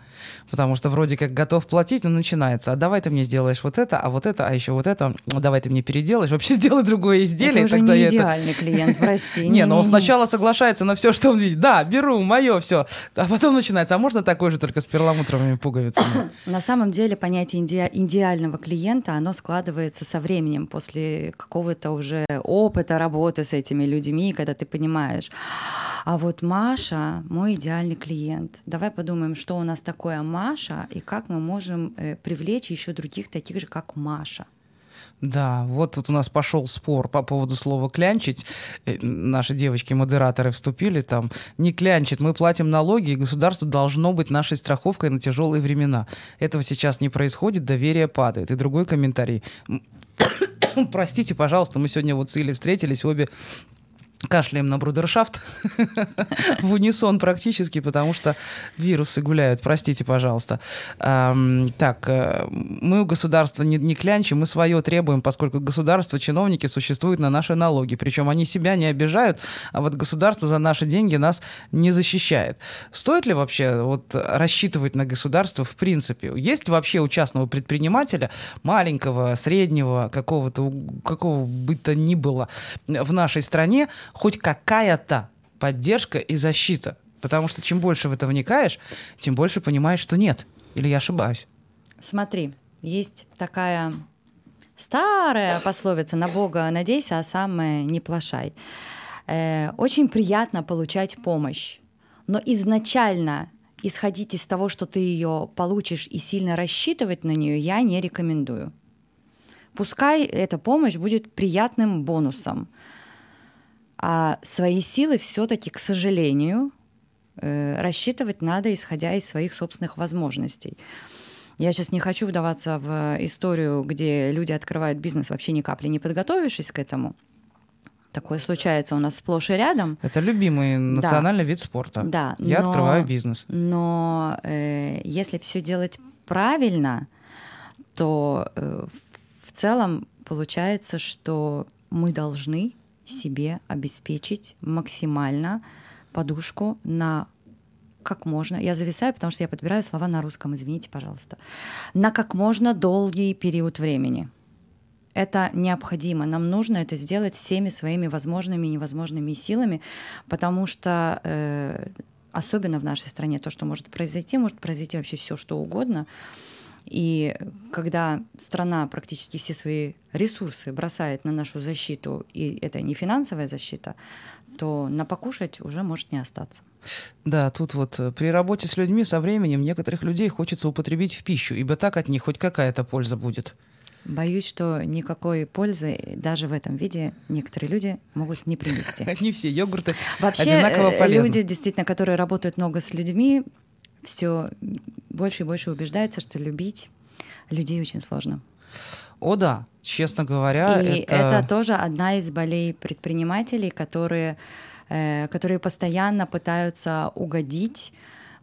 Потому что вроде как готов платить, но начинается, а давай ты мне сделаешь вот это, а вот это, а еще вот это, а давай ты мне переделаешь, вообще [LAUGHS] сделай другое изделие. Это уже не идеальный это... клиент, прости. [LAUGHS] Не, но он сначала соглашается на все, что он видит. Да, беру, мое, все. А потом начинается, а можно такой же, только с перламутровыми пуговицами? [COUGHS] На самом деле понятие идеального идеального клиента, оно складывается со временем, после какого-то уже опыта работы с этими людьми, когда ты понимаешь, а вот Маша мой идеальный клиент. Давай подумаем, что у нас такое Маша и как мы можем э, привлечь еще других таких же, как Маша. Да, вот тут у нас пошел спор по поводу слова «клянчить». Э, наши девочки-модераторы вступили там. Не клянчит, мы платим налоги, и государство должно быть нашей страховкой на тяжелые времена. Этого сейчас не происходит, доверие падает. И другой комментарий. [COUGHS] Простите, пожалуйста, мы сегодня вот с Илей встретились, обе кашляем на брудершафт [LAUGHS] в унисон практически, потому что вирусы гуляют, простите, пожалуйста. Так, э, мы у государства не, не клянчим, мы свое требуем, поскольку государство, чиновники существуют на наши налоги, причем они себя не обижают, а вот государство за наши деньги нас не защищает. Стоит ли вообще вот рассчитывать на государство в принципе? Есть вообще у частного предпринимателя, маленького, среднего, какого-то, какого бы то ни было в нашей стране, хоть какая-то поддержка и защита. Потому что чем больше в это вникаешь, тем больше понимаешь, что нет. Или я ошибаюсь? Смотри, есть такая старая пословица «на Бога надейся, а сам не плашай». Э, очень приятно получать помощь, но изначально исходить из того, что ты ее получишь и сильно рассчитывать на нее, я не рекомендую. Пускай эта помощь будет приятным бонусом, а свои силы все-таки, к сожалению, э, рассчитывать надо, исходя из своих собственных возможностей. Я сейчас не хочу вдаваться в историю, где люди открывают бизнес вообще ни капли не подготовившись к этому. Такое случается у нас сплошь и рядом. Это любимый национальный да. вид спорта. Да. Я но, открываю бизнес. Но э, если все делать правильно, то э, в целом получается, что мы должны себе обеспечить максимально подушку на как можно, я зависаю, потому что я подбираю слова на русском, извините, пожалуйста, на как можно долгий период времени. Это необходимо. Нам нужно это сделать всеми своими возможными и невозможными силами, потому что э, особенно в нашей стране то, что может произойти, может произойти вообще все, что угодно. И когда страна практически все свои ресурсы бросает на нашу защиту, и это не финансовая защита, то на покушать уже может не остаться. Да, тут вот э, при работе с людьми со временем некоторых людей хочется употребить в пищу, ибо так от них хоть какая-то польза будет. Боюсь, что никакой пользы даже в этом виде некоторые люди могут не принести. [LAUGHS] Не все йогурты Вообще, одинаково э, полезны. люди, действительно, которые работают много с людьми, все больше и больше убеждаются, что любить людей очень сложно. О да, честно говоря, и это... это тоже одна из болей предпринимателей, которые, э, которые постоянно пытаются угодить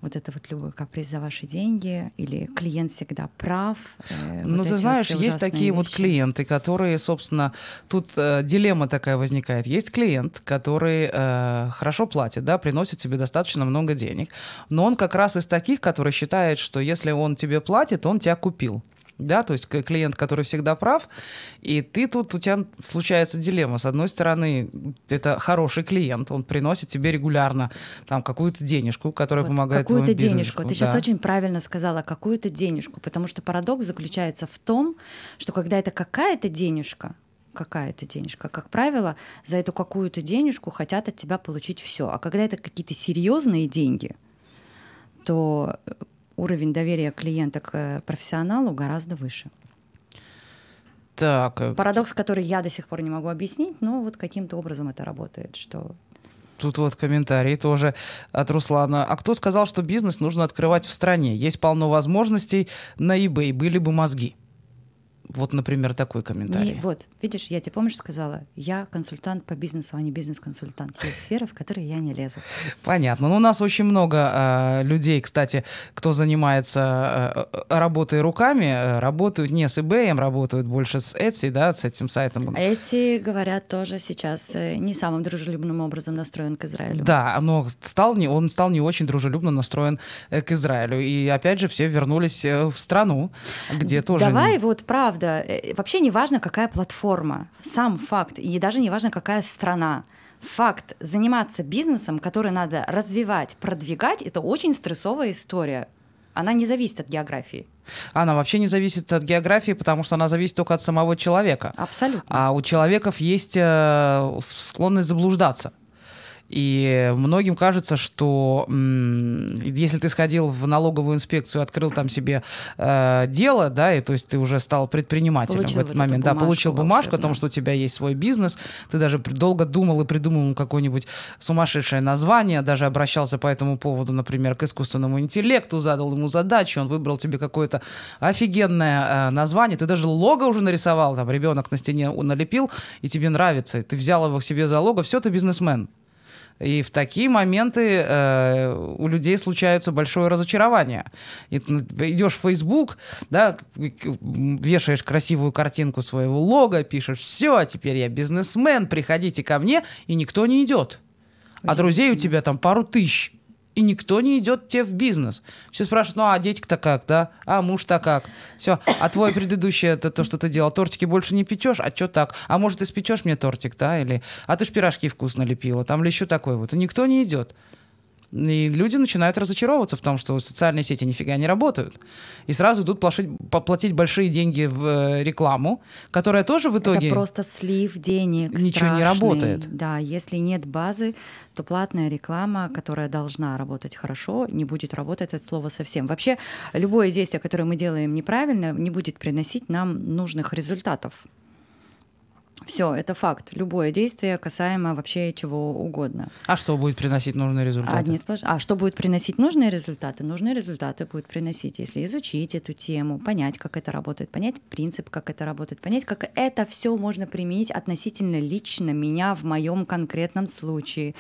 вот это вот любой каприз за ваши деньги, или клиент всегда прав. Э, ну, вот ты знаешь, есть такие вещи. вот клиенты, которые, собственно, тут э, дилемма такая возникает. Есть клиент, который э, хорошо платит, да, приносит тебе достаточно много денег, но он как раз из таких, который считает, что если он тебе платит, он тебя купил да, то есть клиент, который всегда прав, и ты тут, у тебя случается дилемма. С одной стороны, это хороший клиент, он приносит тебе регулярно там какую-то денежку, которая вот, помогает Какую-то денежку. Ты да. сейчас очень правильно сказала, какую-то денежку, потому что парадокс заключается в том, что когда это какая-то денежка, какая-то денежка. Как правило, за эту какую-то денежку хотят от тебя получить все. А когда это какие-то серьезные деньги, то уровень доверия клиента к э, профессионалу гораздо выше. Так. Э, Парадокс, который я до сих пор не могу объяснить, но вот каким-то образом это работает, что Тут вот комментарий тоже от Руслана. А кто сказал, что бизнес нужно открывать в стране? Есть полно возможностей на eBay, были бы мозги. Вот, например, такой комментарий. Не, вот, видишь, я тебе помнишь сказала, я консультант по бизнесу, а не бизнес-консультант. Есть сферы, в которые я не лезу. Понятно. Ну, у нас очень много э, людей, кстати, кто занимается э, работой руками, э, работают не с eBay, работают больше с Etsy, да, с этим сайтом. Etsy, говорят, тоже сейчас э, не самым дружелюбным образом настроен к Израилю. Да, но стал не, он стал не очень дружелюбно настроен э, к Израилю. И опять же, все вернулись э, в страну, где тоже... Давай вот правда правда, э, вообще не важно, какая платформа, сам факт, и даже не важно, какая страна. Факт заниматься бизнесом, который надо развивать, продвигать, это очень стрессовая история. Она не зависит от географии. Она вообще не зависит от географии, потому что она зависит только от самого человека. Абсолютно. А у человеков есть э, склонность заблуждаться. И многим кажется, что если ты сходил в налоговую инспекцию, открыл там себе э, дело, да, и то есть ты уже стал предпринимателем получил в этот вот момент, да, получил бумажку о том, что у тебя есть свой бизнес, ты даже долго думал и придумал какое-нибудь сумасшедшее название, даже обращался по этому поводу, например, к искусственному интеллекту, задал ему задачу, он выбрал тебе какое-то офигенное э, название, ты даже лого уже нарисовал, там ребенок на стене налепил, и тебе нравится, ты взял его к себе за лого, все, ты бизнесмен. И в такие моменты э, у людей случается большое разочарование. И идешь в Facebook, да, вешаешь красивую картинку своего лога, пишешь, все, а теперь я бизнесмен, приходите ко мне, и никто не идет. А друзей у тебя там пару тысяч и никто не идет тебе в бизнес. Все спрашивают, ну а дети-то как, да? А муж-то как? Все, а твой предыдущий, это то, что ты делал, тортики больше не печешь? А что так? А может, испечешь мне тортик, да? Или, а ты ж пирожки вкусно лепила, там или еще такое вот. И никто не идет. И люди начинают разочаровываться в том, что социальные сети нифига не работают. И сразу идут платить, поплатить большие деньги в э, рекламу, которая тоже в итоге... Это просто слив денег Ничего страшный. не работает. Да, если нет базы, то платная реклама, которая должна работать хорошо, не будет работать от слова совсем. Вообще, любое действие, которое мы делаем неправильно, не будет приносить нам нужных результатов. Все, это факт. Любое действие касаемо вообще чего угодно. А что будет приносить нужные результаты? Одни сплош... А что будет приносить нужные результаты? Нужные результаты будет приносить, если изучить эту тему, понять, как это работает, понять принцип, как это работает, понять, как это все можно применить относительно лично меня в моем конкретном случае,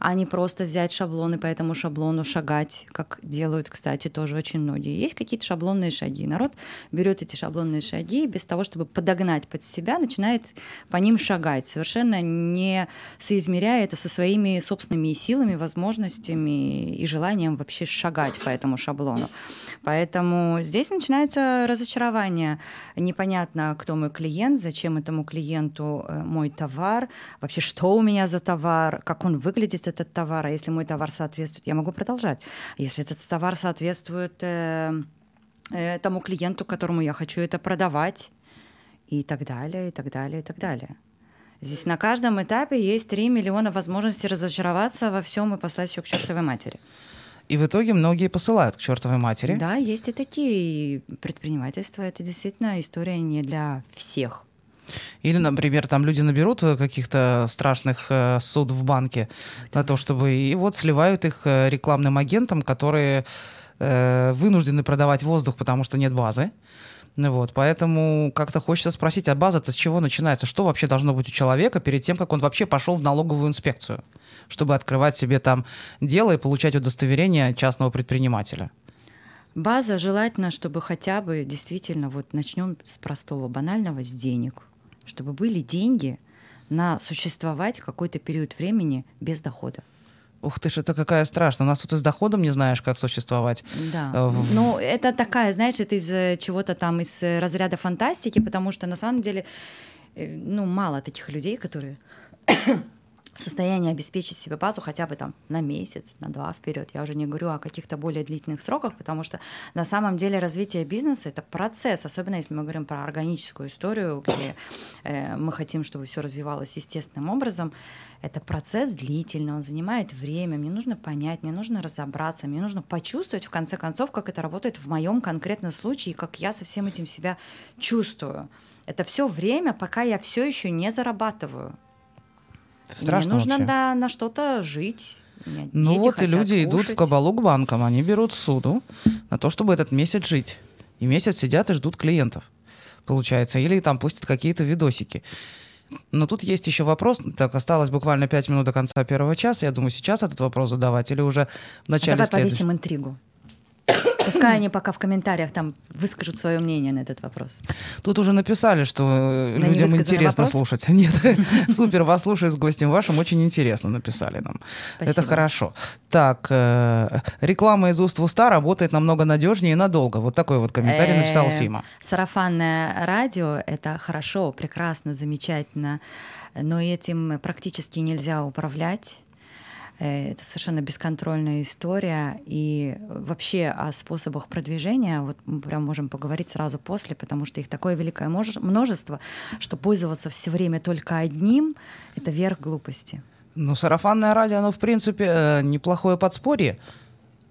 а не просто взять шаблон и по этому шаблону шагать, как делают, кстати, тоже очень многие. Есть какие-то шаблонные шаги. Народ берет эти шаблонные шаги без того, чтобы подогнать под себя, начинает по ним шагать, совершенно не соизмеряя это со своими собственными силами, возможностями и желанием вообще шагать по этому шаблону. Поэтому здесь начинаются разочарования. Непонятно, кто мой клиент, зачем этому клиенту э, мой товар, вообще что у меня за товар, как он выглядит, этот товар, а если мой товар соответствует, я могу продолжать. Если этот товар соответствует э, э, тому клиенту, которому я хочу это продавать, и так далее, и так далее, и так далее. Здесь на каждом этапе есть 3 миллиона возможностей разочароваться во всем и послать все к чертовой матери. И в итоге многие посылают к чертовой матери. Да, есть и такие. предпринимательства это действительно история не для всех. Или, например, там люди наберут э, каких-то страшных э, суд в банке да. на то, чтобы... И вот сливают их э, рекламным агентам, которые э, вынуждены продавать воздух, потому что нет базы. Вот, поэтому как-то хочется спросить, а база-то с чего начинается? Что вообще должно быть у человека перед тем, как он вообще пошел в налоговую инспекцию, чтобы открывать себе там дело и получать удостоверение частного предпринимателя? База желательно, чтобы хотя бы действительно, вот начнем с простого, банального, с денег. Чтобы были деньги на существовать какой-то период времени без дохода. Ух ты ж, это какая страшная. У нас тут и с доходом не знаешь, как существовать. Да. Э, в... Ну, это такая, знаешь, это из э, чего-то там, из э, разряда фантастики, потому что на самом деле, ну, мало таких людей, которые в состоянии обеспечить себе базу хотя бы там на месяц, на два вперед. Я уже не говорю о каких-то более длительных сроках, потому что на самом деле развитие бизнеса это процесс, особенно если мы говорим про органическую историю, где э, мы хотим, чтобы все развивалось естественным образом. Это процесс длительный, он занимает время. Мне нужно понять, мне нужно разобраться, мне нужно почувствовать в конце концов, как это работает в моем конкретном случае, и как я со всем этим себя чувствую. Это все время, пока я все еще не зарабатываю. Страшно Мне нужно вообще. Да, на что-то жить. Ну вот и люди кушать. идут в кабалу к банкам, они берут суду на то, чтобы этот месяц жить. И месяц сидят и ждут клиентов, получается. Или там пустят какие-то видосики. Но тут есть еще вопрос. Так, осталось буквально пять минут до конца первого часа. Я думаю, сейчас этот вопрос задавать или уже в начале а давай повесим интригу. Пускай они пока в комментариях там выскажут свое мнение на этот вопрос. Тут уже написали, что э, на людям интересно вопрос? слушать. [LAUGHS] Нет, [LAUGHS] супер, вас слушаю с гостем вашим, очень интересно написали нам. Спасибо. Это хорошо. Так, э, реклама из уст в уста работает намного надежнее и надолго. Вот такой вот комментарий написал Фима. Сарафанное радио — это хорошо, прекрасно, замечательно, но этим практически нельзя управлять это совершенно бесконтрольная история. И вообще о способах продвижения вот мы прям можем поговорить сразу после, потому что их такое великое множество, что пользоваться все время только одним — это верх глупости. Ну, сарафанное радио, оно, в принципе, э, неплохое подспорье.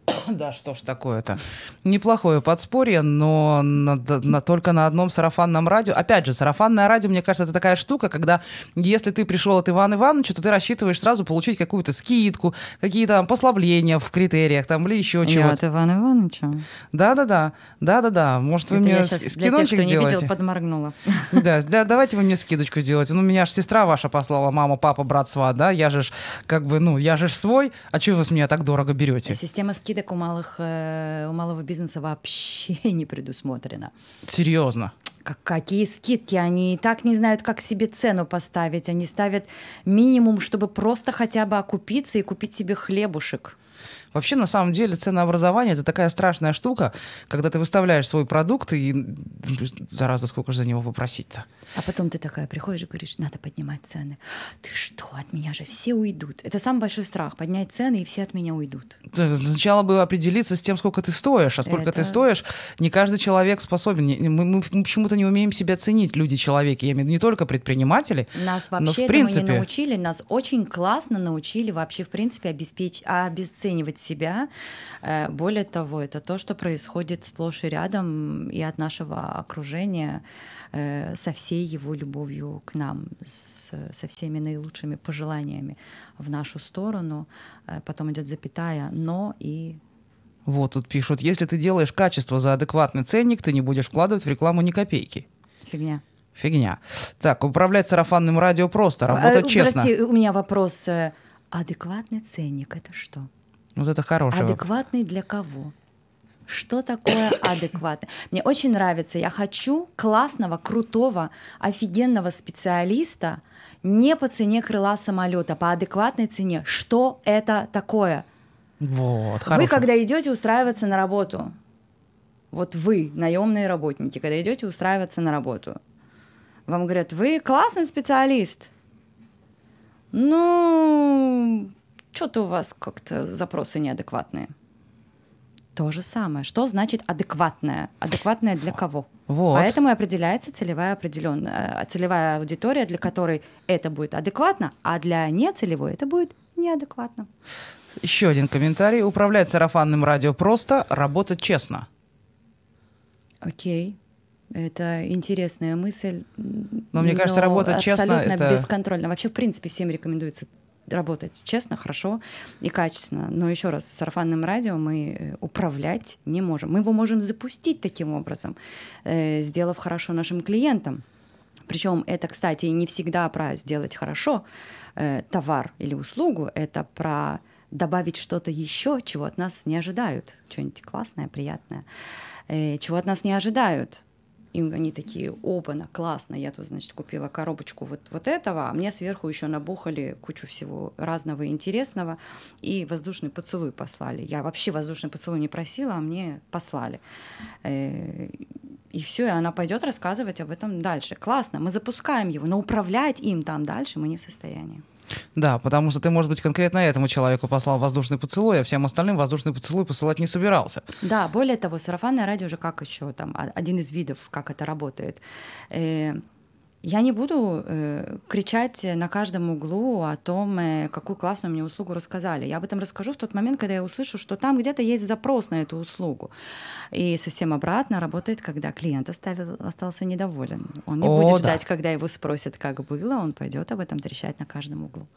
[COUGHS] Да, что ж такое-то. Неплохое подспорье, но на, на, только на одном сарафанном радио. Опять же, сарафанное радио, мне кажется, это такая штука, когда если ты пришел от Ивана Ивановича, то ты рассчитываешь сразу получить какую-то скидку, какие-то там послабления в критериях там или еще чего-то. от Ивана Ивановича? Да-да-да. Да-да-да. Может, вы это мне скидочек сделаете? не видел, подморгнула. [LAUGHS] Да, да, давайте вы мне скидочку сделаете. Ну, меня же сестра ваша послала, мама, папа, брат, сват, да? Я же как бы, ну, я же свой. А чего вы с меня так дорого берете? Система скидок скидок у, малых, э, у малого бизнеса вообще [LAUGHS] не предусмотрено. Серьезно? Как, какие скидки? Они и так не знают, как себе цену поставить. Они ставят минимум, чтобы просто хотя бы окупиться и купить себе хлебушек. Вообще, на самом деле, ценообразование — это такая страшная штука, когда ты выставляешь свой продукт, и, зараза, сколько же за него попросить-то? А потом ты такая приходишь и говоришь, надо поднимать цены. Ты что, от меня же все уйдут. Это самый большой страх — поднять цены, и все от меня уйдут. Сначала бы определиться с тем, сколько ты стоишь. А сколько это... ты стоишь, не каждый человек способен. Мы, мы, почему-то не умеем себя ценить, люди-человеки. Я имею в виду не только предприниматели, Нас вообще но в принципе... не научили. Нас очень классно научили вообще, в принципе, обеспечить, обесценивать себя. Э, более того, это то, что происходит сплошь и рядом и от нашего окружения э, со всей его любовью к нам, с, со всеми наилучшими пожеланиями в нашу сторону. Э, потом идет запятая, но и вот тут пишут, если ты делаешь качество за адекватный ценник, ты не будешь вкладывать в рекламу ни копейки. Фигня. Фигня. Так, управлять сарафанным радио просто, работать а, честно. Прости, у меня вопрос. Адекватный ценник — это что? Вот это хороший Адекватный для кого? Что такое [COUGHS] адекватно? Мне очень нравится. Я хочу классного, крутого, офигенного специалиста не по цене крыла самолета, по адекватной цене. Что это такое? Вот, Вы, когда идете устраиваться на работу, вот вы, наемные работники, когда идете устраиваться на работу, вам говорят, вы классный специалист. Ну, что-то у вас как-то запросы неадекватные. То же самое. Что значит адекватное? Адекватное для кого? Вот. Поэтому и определяется целевая, определенная, э, целевая аудитория, для которой это будет адекватно, а для нецелевой это будет неадекватно. Еще один комментарий. Управлять сарафанным радио просто, работать честно. Окей. Это интересная мысль. Но мне кажется, работать честно абсолютно это... бесконтрольно. Вообще, в принципе, всем рекомендуется работать честно, хорошо и качественно. Но еще раз, сарафанным радио мы э, управлять не можем. Мы его можем запустить таким образом, э, сделав хорошо нашим клиентам. Причем это, кстати, не всегда про сделать хорошо э, товар или услугу, это про добавить что-то еще, чего от нас не ожидают, что-нибудь классное, приятное, чего от нас не ожидают и они такие, опа-на, классно, я тут, значит, купила коробочку вот, вот этого, а мне сверху еще набухали кучу всего разного интересного, и воздушный поцелуй послали. Я вообще воздушный поцелуй не просила, а мне послали. Э, и все, и она пойдет рассказывать об этом дальше. Классно, мы запускаем его, но управлять им там дальше мы не в состоянии. Да, потому что ты, может быть, конкретно этому человеку послал воздушный поцелуй, а всем остальным воздушный поцелуй посылать не собирался. Да, более того, сарафанное радио уже как еще там один из видов, как это работает. Я не буду э, кричать на каждом углу о том, э, какую классную мне услугу рассказали. Я об этом расскажу в тот момент, когда я услышу, что там где-то есть запрос на эту услугу. И совсем обратно работает, когда клиент оставил, остался недоволен. Он не О, будет да. ждать, когда его спросят, как было, он пойдет об этом трещать на каждом углу.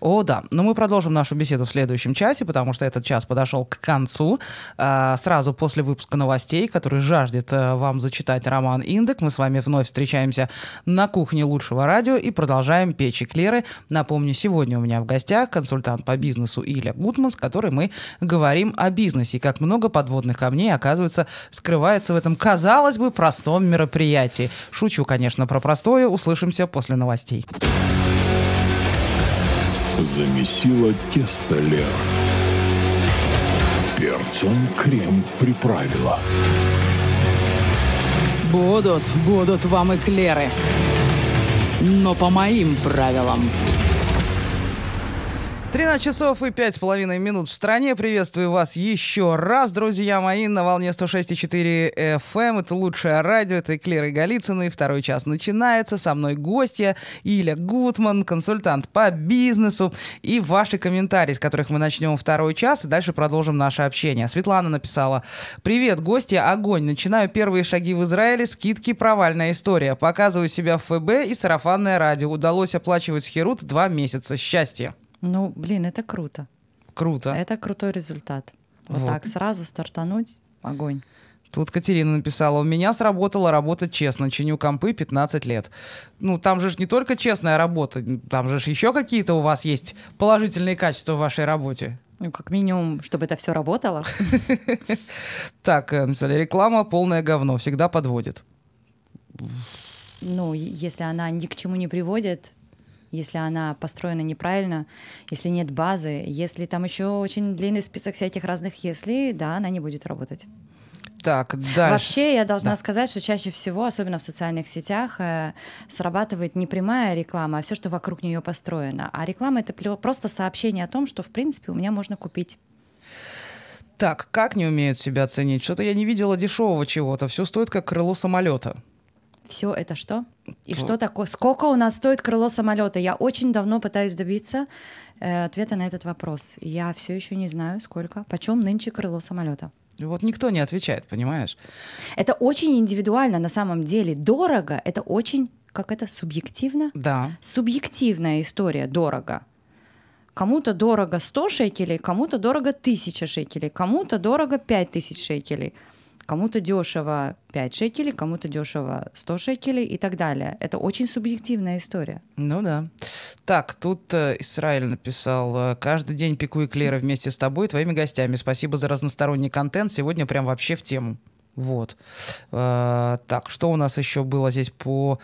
О, да. Но мы продолжим нашу беседу в следующем часе, потому что этот час подошел к концу. А, сразу после выпуска новостей, который жаждет а, вам зачитать Роман Индек, мы с вами вновь встречаемся на кухне лучшего радио и продолжаем печь эклеры. Напомню, сегодня у меня в гостях консультант по бизнесу Илья Гутман, с которой мы говорим о бизнесе. И как много подводных камней, оказывается, скрывается в этом, казалось бы, простом мероприятии. Шучу, конечно, про простое. Услышимся после новостей. Замесила тесто Лера. Перцем крем приправила. Будут, будут вам эклеры. Но по моим правилам. 13 часов и пять с половиной минут в стране. Приветствую вас еще раз, друзья мои, на волне 106,4 FM. Это лучшее радио, это Эклеры Голицыны. Второй час начинается. Со мной гостья Иля Гутман, консультант по бизнесу. И ваши комментарии, с которых мы начнем второй час, и дальше продолжим наше общение. Светлана написала. Привет, гостья, огонь. Начинаю первые шаги в Израиле, скидки, провальная история. Показываю себя в ФБ и сарафанное радио. Удалось оплачивать Херут два месяца. Счастье. Ну, блин, это круто. Круто. Это крутой результат. Вот, Вот. так сразу стартануть огонь. Тут Катерина написала, у меня сработала работа честно, чиню компы 15 лет. Ну, там же ж не только честная работа, там же ж еще какие-то у вас есть положительные качества в вашей работе. Ну, как минимум, чтобы это все работало. [LAUGHS] Так, э, написали, реклама полное говно, всегда подводит. Ну, если она ни к чему не приводит, если она построена неправильно, если нет базы, если там еще очень длинный список всяких разных если, да, она не будет работать. Так, дальше. Вообще, я должна Да. сказать, что чаще всего, особенно в социальных сетях, э, срабатывает не прямая реклама, а все, что вокруг нее построено. А реклама это просто сообщение о том, что в принципе у меня можно купить. Так, как не умеют себя оценить? Что-то я не видела дешевого чего-то. Все стоит как крыло самолета. Все это что? И Вот. что такое? Сколько у нас стоит крыло самолета? Я очень давно пытаюсь добиться э, ответа на этот вопрос. Я все еще не знаю, сколько. Почем нынче крыло самолета? И Вот никто не отвечает, понимаешь? Это очень индивидуально на самом деле. Дорого — это очень, как это, субъективно? Да. Субъективная история дорого. Кому-то дорого 100 шекелей, кому-то дорого 1000 шекелей, кому-то дорого 5000 шекелей. Кому-то дешево 5 шекелей, кому-то дешево 100 шекелей и так далее. Это очень субъективная история. Ну да. Так, тут э, Израиль написал, э, каждый день пеку эклеры вместе с тобой, твоими гостями. Спасибо за разносторонний контент. Сегодня прям вообще в тему. Вот. Э, так, что у нас еще было здесь по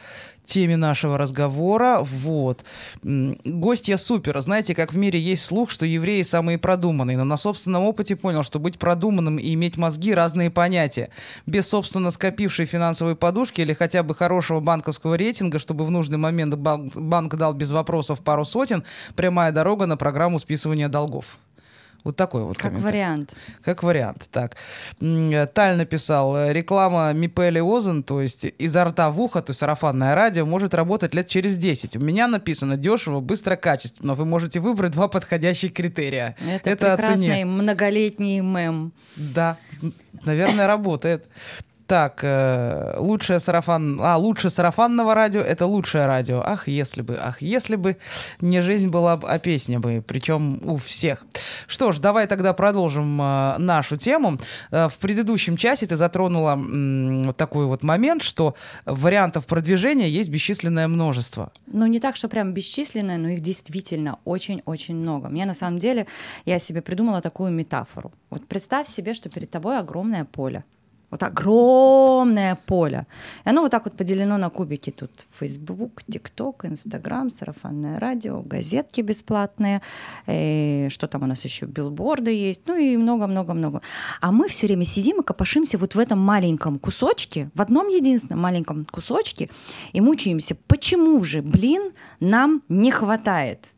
теме нашего разговора. Вот. Гостья супер. Знаете, как в мире есть слух, что евреи самые продуманные, но на собственном опыте понял, что быть продуманным и иметь мозги – разные понятия. Без, собственно, скопившей финансовой подушки или хотя бы хорошего банковского рейтинга, чтобы в нужный момент банк дал без вопросов пару сотен, прямая дорога на программу списывания долгов. Вот такой вот Как вариант. Как вариант, так. Таль написал, э, реклама Мипели Озен, то есть изо рта в ухо, то есть сарафанное радио, может работать лет через 10. У меня написано дешево, быстро, качественно. Вы можете выбрать два подходящих критерия. Это, Это прекрасный многолетний мем. Да, наверное, работает. Так, э, лучшее сарафан... А, лучше сарафанного радио — это лучшее радио. Ах, если бы, ах, если бы не жизнь была, а песня бы. Причем у всех. Что ж, давай тогда продолжим э, нашу тему. Э, в предыдущем часе ты затронула такой вот момент, что вариантов продвижения есть бесчисленное множество. Ну, не так, что прям бесчисленное, но их действительно очень-очень много. Мне на самом деле, я себе придумала такую метафору. Вот представь себе, что перед тобой огромное поле. Вот огромное поле. И оно вот так вот поделено на кубики. Тут Facebook, TikTok, Instagram, сарафанное радио, газетки бесплатные, и э, что там у нас еще, билборды есть, ну и много-много-много. А мы все время сидим и копошимся вот в этом маленьком кусочке, в одном единственном маленьком кусочке, и мучаемся. Почему же, блин, нам не хватает?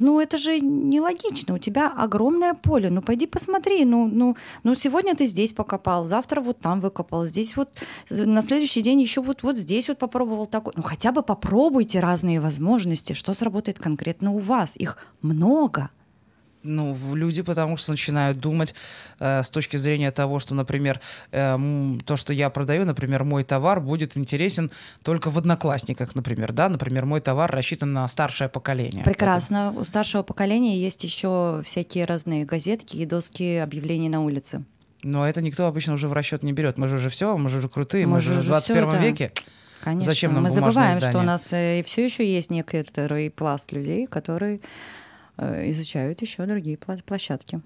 Ну, это же нелогично. У тебя огромное поле. Ну, пойди посмотри. Ну, ну, ну, сегодня ты здесь покопал, завтра вот там выкопал, здесь вот на следующий день еще вот, вот здесь вот попробовал такой. Ну, хотя бы попробуйте разные возможности, что сработает конкретно у вас. Их много. Ну, люди потому что начинают думать э, с точки зрения того, что, например, э, то, что я продаю, например, мой товар будет интересен только в одноклассниках, например, да, например, мой товар рассчитан на старшее поколение. Прекрасно. Это... У старшего поколения есть еще всякие разные газетки и доски объявлений на улице. Но это никто обычно уже в расчет не берет. Мы же уже все, мы же уже крутые, мы, мы же уже в 21 все, веке. Конечно. Зачем нам Мы забываем, издание? что у нас э, все еще есть некоторый пласт людей, которые изучают еще другие площадки.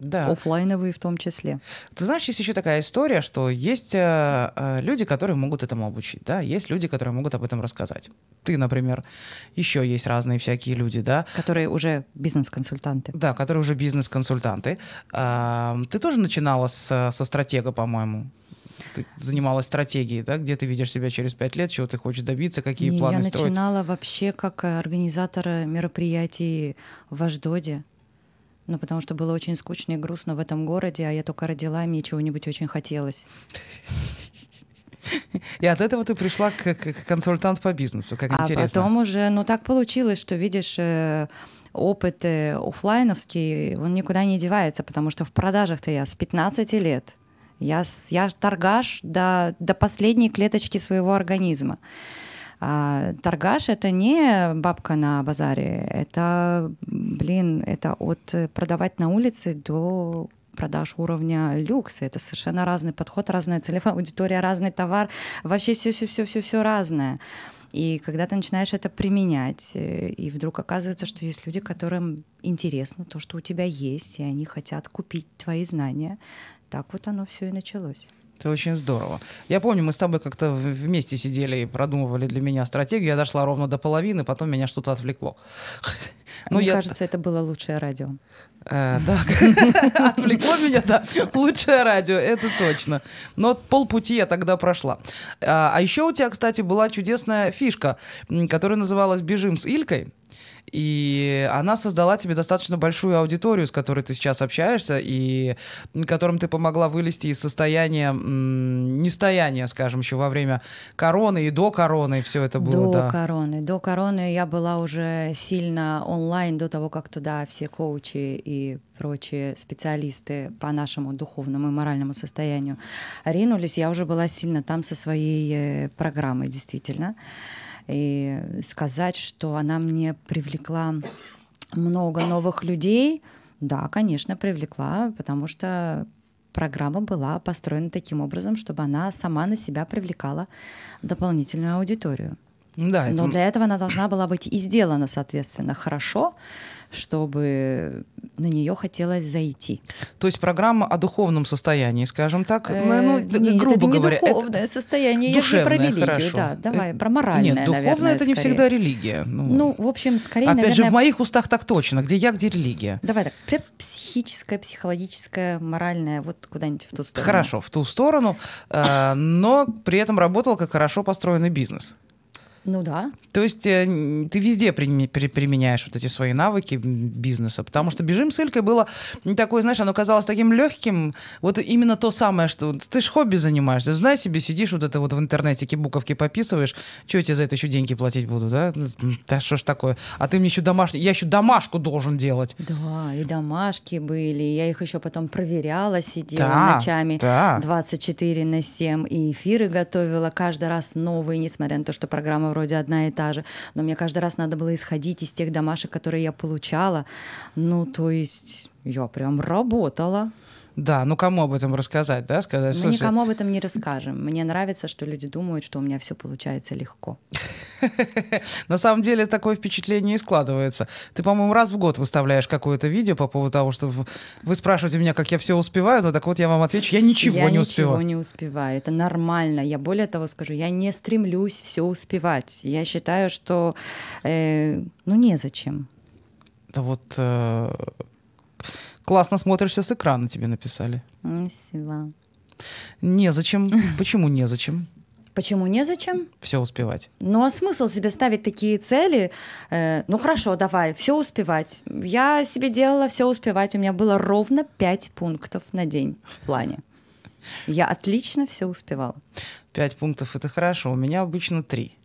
Да. Оффлайновые в том числе. Ты знаешь, есть еще такая история, что есть э, э, люди, которые могут этому обучить, да, есть люди, которые могут об этом рассказать. Ты, например, еще есть разные всякие люди, да. Которые уже бизнес-консультанты. Да, которые уже бизнес-консультанты. Э, ты тоже начинала с, со стратега, по-моему ты занималась стратегией, да, где ты видишь себя через пять лет, чего ты хочешь добиться, какие Не, планы я строить? Я начинала вообще как организатор мероприятий в Аждоде. Ну, потому что было очень скучно и грустно в этом городе, а я только родила, и мне чего-нибудь очень хотелось. И от этого ты пришла как, как консультант по бизнесу, как а интересно. А потом уже, ну так получилось, что, видишь, э, опыт э, офлайновский, он никуда не девается, потому что в продажах-то я с 15 лет. Я, я торгаш до, до последней клеточки своего организма. А, торгаш это не бабка на базаре, это, блин, это от продавать на улице до продаж уровня люкса. Это совершенно разный подход, разная целевая аудитория, разный товар, вообще все-все-все-все-все разное. И когда ты начинаешь это применять, э, и вдруг оказывается, что есть люди, которым интересно то, что у тебя есть, и они хотят купить твои знания, так вот оно все и началось. Это очень здорово. Я помню, мы с тобой как-то вместе сидели и продумывали для меня стратегию. Я дошла ровно до половины, потом меня что-то отвлекло. Ну, Мне я... кажется, это было лучшее радио. Э, да, [LAUGHS] отвлекло меня, да. Лучшее радио, это точно. Но полпути я тогда прошла. А, а еще у тебя, кстати, была чудесная фишка, которая называлась «Бежим с Илькой». И она создала тебе достаточно большую аудиторию, с которой ты сейчас общаешься, и которым ты помогла вылезти из состояния нестояния, скажем, еще во время короны и до короны все это было. До да. короны. До короны я была уже сильно онлайн до того, как туда все коучи и прочие специалисты по нашему духовному и моральному состоянию ринулись. Я уже была сильно там со своей э, программой, действительно. И сказать, что она мне привлекла много новых людей, да, конечно, привлекла, потому что программа была построена таким образом, чтобы она сама на себя привлекала дополнительную аудиторию. Да, Но это... для этого она должна была быть и сделана, соответственно, хорошо, чтобы на нее хотелось зайти. То есть программа о духовном состоянии, скажем так, Э, ну, нет, грубо это не говоря. духовное состояние, я не про душевное, религию, хорошо. да, давай, Э, про моральное, Нет, духовное наверное, это не скорее. всегда религия. Ну, Ну, в общем, скорее, опять же, наверное, в моих устах так точно. Где я, где религия. Давай так, психическое, психологическое, моральное, вот куда-нибудь в ту сторону. Хорошо, в ту сторону, э, но при этом работал как хорошо построенный бизнес. Ну да. То есть э, ты везде применяешь вот эти свои навыки бизнеса, потому что «Бежим с Илькой» было такое, знаешь, оно казалось таким легким, вот именно то самое, что ты ж хобби занимаешься, знаешь себе, сидишь вот это вот в интернете, буковки пописываешь, что я тебе за это еще деньги платить буду, да? Да что ж такое? А ты мне еще домашний, я еще домашку должен делать. Да, и домашки были, я их еще потом проверяла, сидела Да, ночами да. 24 на 7, и эфиры готовила каждый раз новые, несмотря на то, что программа вроде одна и та же. Но мне каждый раз надо было исходить из тех домашек, которые я получала. Ну, то есть я прям работала. Да, ну кому об этом рассказать, да? Сказать, Мы «Слушай, никому об этом не расскажем. Мне нравится, что люди думают, что у меня все получается легко. [LAUGHS] На самом деле такое впечатление и складывается. Ты, по-моему, раз в год выставляешь какое-то видео по поводу того, что вы спрашиваете меня, как я все успеваю, ну так вот я вам отвечу, я ничего я не ничего успеваю. не успеваю. Это нормально. Я более того скажу, я не стремлюсь все успевать. Я считаю, что э, ну незачем. Да вот э, классно смотришься с экрана, тебе написали. Спасибо. Незачем. [LAUGHS] Почему незачем Почему незачем? все успевать? Ну а смысл себе ставить такие цели? Э, ну хорошо, давай, все успевать. Я себе делала все успевать. У меня было ровно 5 пунктов на день в плане. Я отлично все успевала. Пять пунктов это хорошо, у меня обычно три.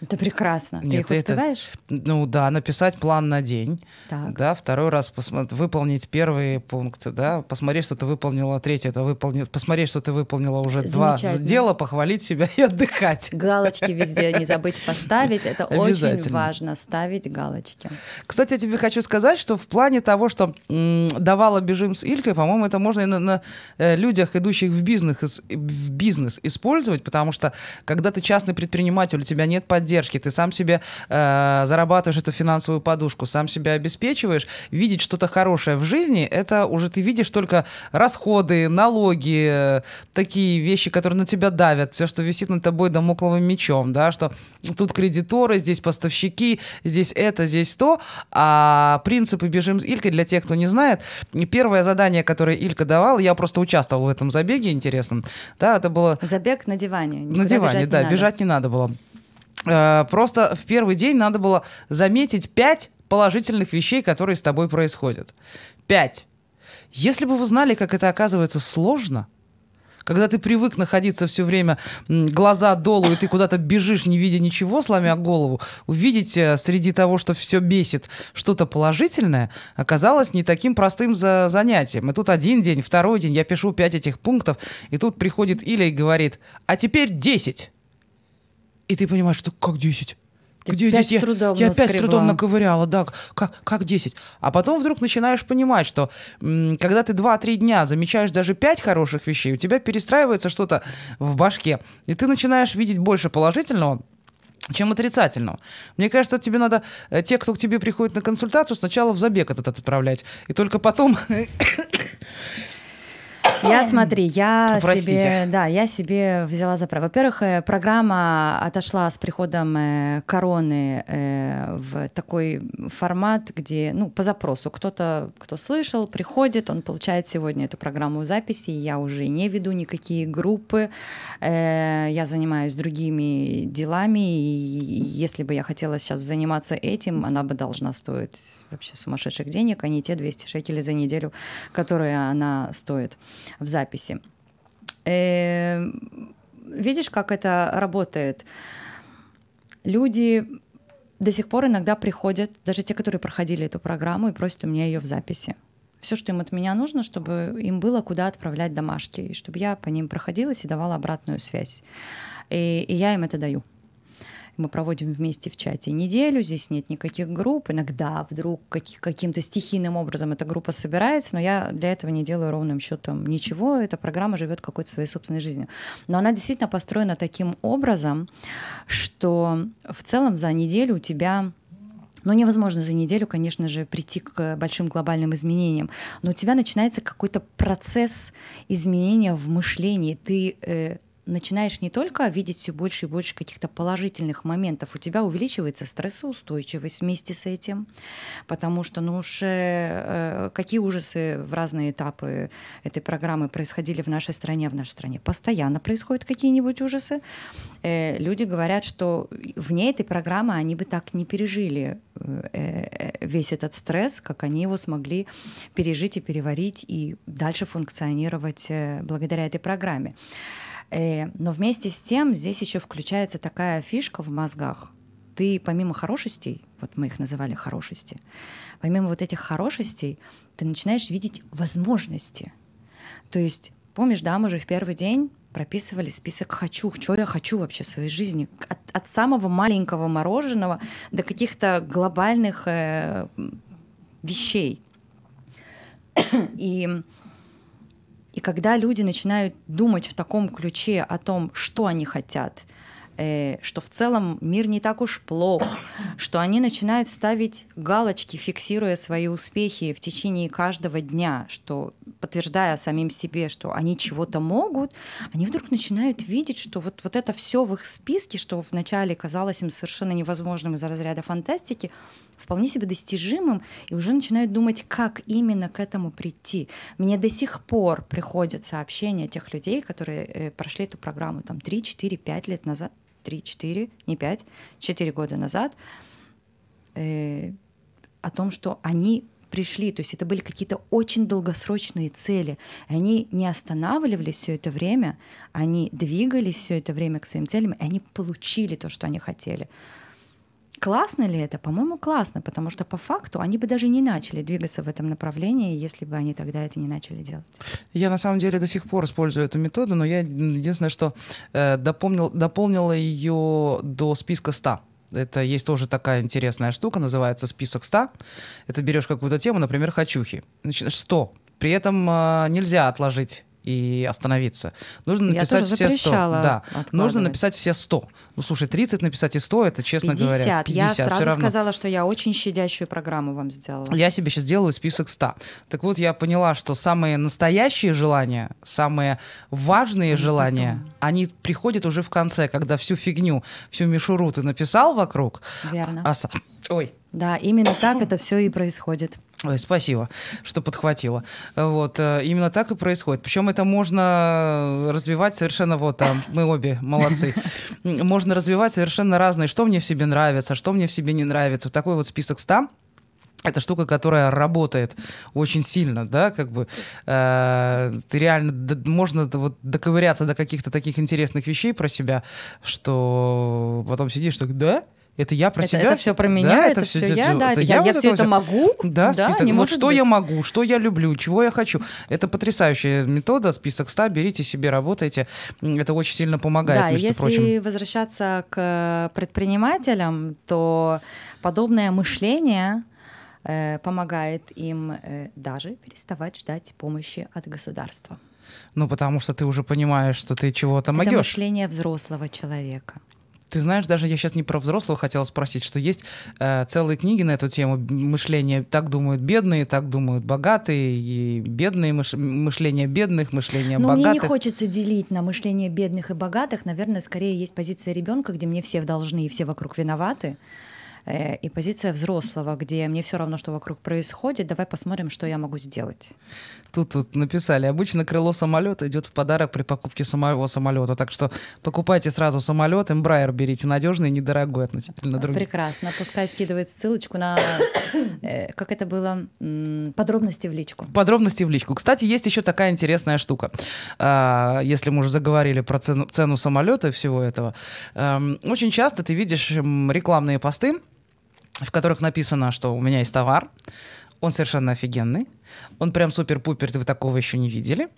Это прекрасно. Ты Нет, их это- успеваешь? Ну да, написать план на день. Так. Да, второй раз посмо- выполнить первые пункты, да, посмотреть, что ты выполнила, третий это выполнить, посмотреть, что ты выполнила уже два дела, похвалить себя и отдыхать. Галочки везде не забыть [LAUGHS] поставить. Это очень важно, ставить галочки. Кстати, я тебе хочу сказать, что в плане того, что давала бежим с Илькой, по-моему, это можно и на, на, э, людях, идущих в бизнес, в бизнес использовать, потому что когда ты частный предприниматель, у тебя нет поддержки, ты сам себе э, зарабатываешь эту финансовую подушку, сам себя обеспечиваешь, видеть что-то хорошее в жизни, это уже ты видишь только расходы, налоги, такие вещи, которые на тебя давят, все, что висит над тобой домокловым мечом, да, что тут кредиторы, здесь поставщики, здесь это, здесь то, а принципы «Бежим с Илькой» для тех, кто не знает, первое задание, которое Илька давала, я просто участвовал в этом забеге интересном, да, это было Забег на диване. на диване, бежать не да, надо. бежать не надо было. Э, Просто в первый день надо было заметить пять положительных вещей, которые с тобой происходят. Пять. Если бы вы знали, как это оказывается сложно, когда ты привык находиться все время глаза долу, и ты куда-то бежишь, не видя ничего, сломя голову, увидеть э, среди того, что все бесит, что-то положительное, оказалось не таким простым за занятием. И тут один день, второй день, я пишу пять этих пунктов, и тут приходит Иля и говорит, а теперь 10. И ты понимаешь, что как 10? Ты Где пять 10? Я, с трудом я опять с трудом наскребла. наковыряла, да, как, как 10. А потом вдруг начинаешь понимать, что м, когда ты 2-3 дня замечаешь даже 5 хороших вещей, у тебя перестраивается что-то в башке, и ты начинаешь видеть больше положительного, чем отрицательного. Мне кажется, тебе надо, э, те, кто к тебе приходит на консультацию, сначала в забег этот отправлять, и только потом... Я, смотри, я Простите. себе, да, я себе взяла за право. Во-первых, э, программа отошла с приходом э, короны э, в такой формат, где, ну, по запросу, кто-то, кто слышал, приходит, он получает сегодня эту программу записи, я уже не веду никакие группы, я занимаюсь другими делами, и если бы я хотела сейчас заниматься этим, она бы должна стоить вообще сумасшедших денег, а не те 200 шекелей за неделю, которые она стоит в записи. Э, Видишь, как это работает? Люди до сих пор иногда приходят, даже те, которые проходили эту программу, и просят у меня ее в записи. Все, что им от меня нужно, чтобы им было куда отправлять домашки, и чтобы я по ним проходилась и давала обратную связь. И, и я им это даю. Мы проводим вместе в чате неделю, здесь нет никаких групп. Иногда вдруг каким-то стихийным образом эта группа собирается, но я для этого не делаю ровным счетом ничего. Эта программа живет какой-то своей собственной жизнью. Но она действительно построена таким образом, что в целом за неделю у тебя ну, невозможно за неделю, конечно же, прийти к большим глобальным изменениям, но у тебя начинается какой-то процесс изменения в мышлении. Ты э, начинаешь не только видеть все больше и больше каких-то положительных моментов, у тебя увеличивается стрессоустойчивость вместе с этим, потому что, ну уж э, какие ужасы в разные этапы этой программы происходили в нашей стране, в нашей стране постоянно происходят какие-нибудь ужасы. Э, люди говорят, что вне этой программы они бы так не пережили э, э весь этот стресс, как они его смогли пережить и переварить и дальше функционировать э, благодаря этой программе. Э, но вместе с тем здесь еще включается такая фишка в мозгах. Ты помимо хорошестей, вот мы их называли хорошести, помимо вот этих хорошестей, ты начинаешь видеть возможности. То есть, помнишь, да, мы же в первый день прописывали список «хочу», что я хочу вообще в своей жизни, от, от самого маленького мороженого до каких-то глобальных э, вещей. И и когда люди начинают думать в таком ключе о том, что они хотят, э, что в целом мир не так уж плох, [COUGHS] что они начинают ставить галочки, фиксируя свои успехи в течение каждого дня, что подтверждая самим себе, что они чего-то могут, они вдруг начинают видеть, что вот, вот это все в их списке, что вначале казалось им совершенно невозможным из-за разряда фантастики, вполне себе достижимым, и уже начинают думать, как именно к этому прийти. Мне до сих пор приходят сообщения тех людей, которые э, прошли эту программу там 3, 4, 5 лет назад, 3, 4, не 5, 4 года назад, э, о том, что они пришли, то есть это были какие-то очень долгосрочные цели. Они не останавливались все это время, они двигались все это время к своим целям, и они получили то, что они хотели. Классно ли это? По-моему, классно, потому что по факту они бы даже не начали двигаться в этом направлении, если бы они тогда это не начали делать. Я на самом деле до сих пор использую эту методу, но я единственное, что э, дополнил, дополнила ее до списка 100. Это есть тоже такая интересная штука, называется список 100. Это берешь какую-то тему, например, хочухи. Значит, 100. При этом э, нельзя отложить и остановиться. Нужно написать все 100. Да, нужно написать все 100. Ну, слушай, 30 написать и 100, это, честно 50. говоря, 50. Я сразу сказала, что я очень щадящую программу вам сделала. Я себе сейчас делаю список 100. Так вот, я поняла, что самые настоящие желания, самые важные они желания, потом. они приходят уже в конце, когда всю фигню, всю мишуру ты написал вокруг. Верно. А, ой. Да, именно так это все и происходит. Ой, спасибо, что подхватила. Вот, э, именно так и происходит. Причем это можно развивать совершенно вот там, мы обе молодцы. Можно развивать совершенно разные, что мне в себе нравится, что мне в себе не нравится. Такой вот список 100 это штука, которая работает очень сильно, да, как бы э, ты реально д- можно вот доковыряться до каких-то таких интересных вещей про себя, что потом сидишь так, да, это я про это, себя. Это все про меня, да, это, это все я, да, это, я, я, я все это могу. Да, да список. вот что быть. я могу, что я люблю, чего я хочу. Это потрясающая метода, список 100, берите себе, работайте. Это очень сильно помогает, да, между если прочим. возвращаться к предпринимателям, то подобное мышление э, помогает им э, даже переставать ждать помощи от государства. Ну, потому что ты уже понимаешь, что ты чего-то могешь. Это мышление взрослого человека. Ты знаешь, даже я сейчас не про взрослого хотела спросить, что есть э, целые книги на эту тему мышления. Так думают бедные, так думают богатые, и бедные мыш... мышление бедных, мышление Но богатых. мне не хочется делить на мышление бедных и богатых. Наверное, скорее есть позиция ребенка, где мне все должны и все вокруг виноваты. Э, и позиция взрослого, где мне все равно, что вокруг происходит, давай посмотрим, что я могу сделать. Тут, тут написали, обычно крыло самолета идет в подарок при покупке самого самолета, так что покупайте сразу самолет, Embraer берите надежный, недорогой относительно других. Прекрасно, пускай скидывает ссылочку на, [COUGHS] э, как это было, подробности в личку. Подробности в личку. Кстати, есть еще такая интересная штука, а, если мы уже заговорили про цену, цену самолета и всего этого. Эм, очень часто ты видишь рекламные посты, в которых написано, что у меня есть товар, он совершенно офигенный, он прям супер-пупер, вы такого еще не видели.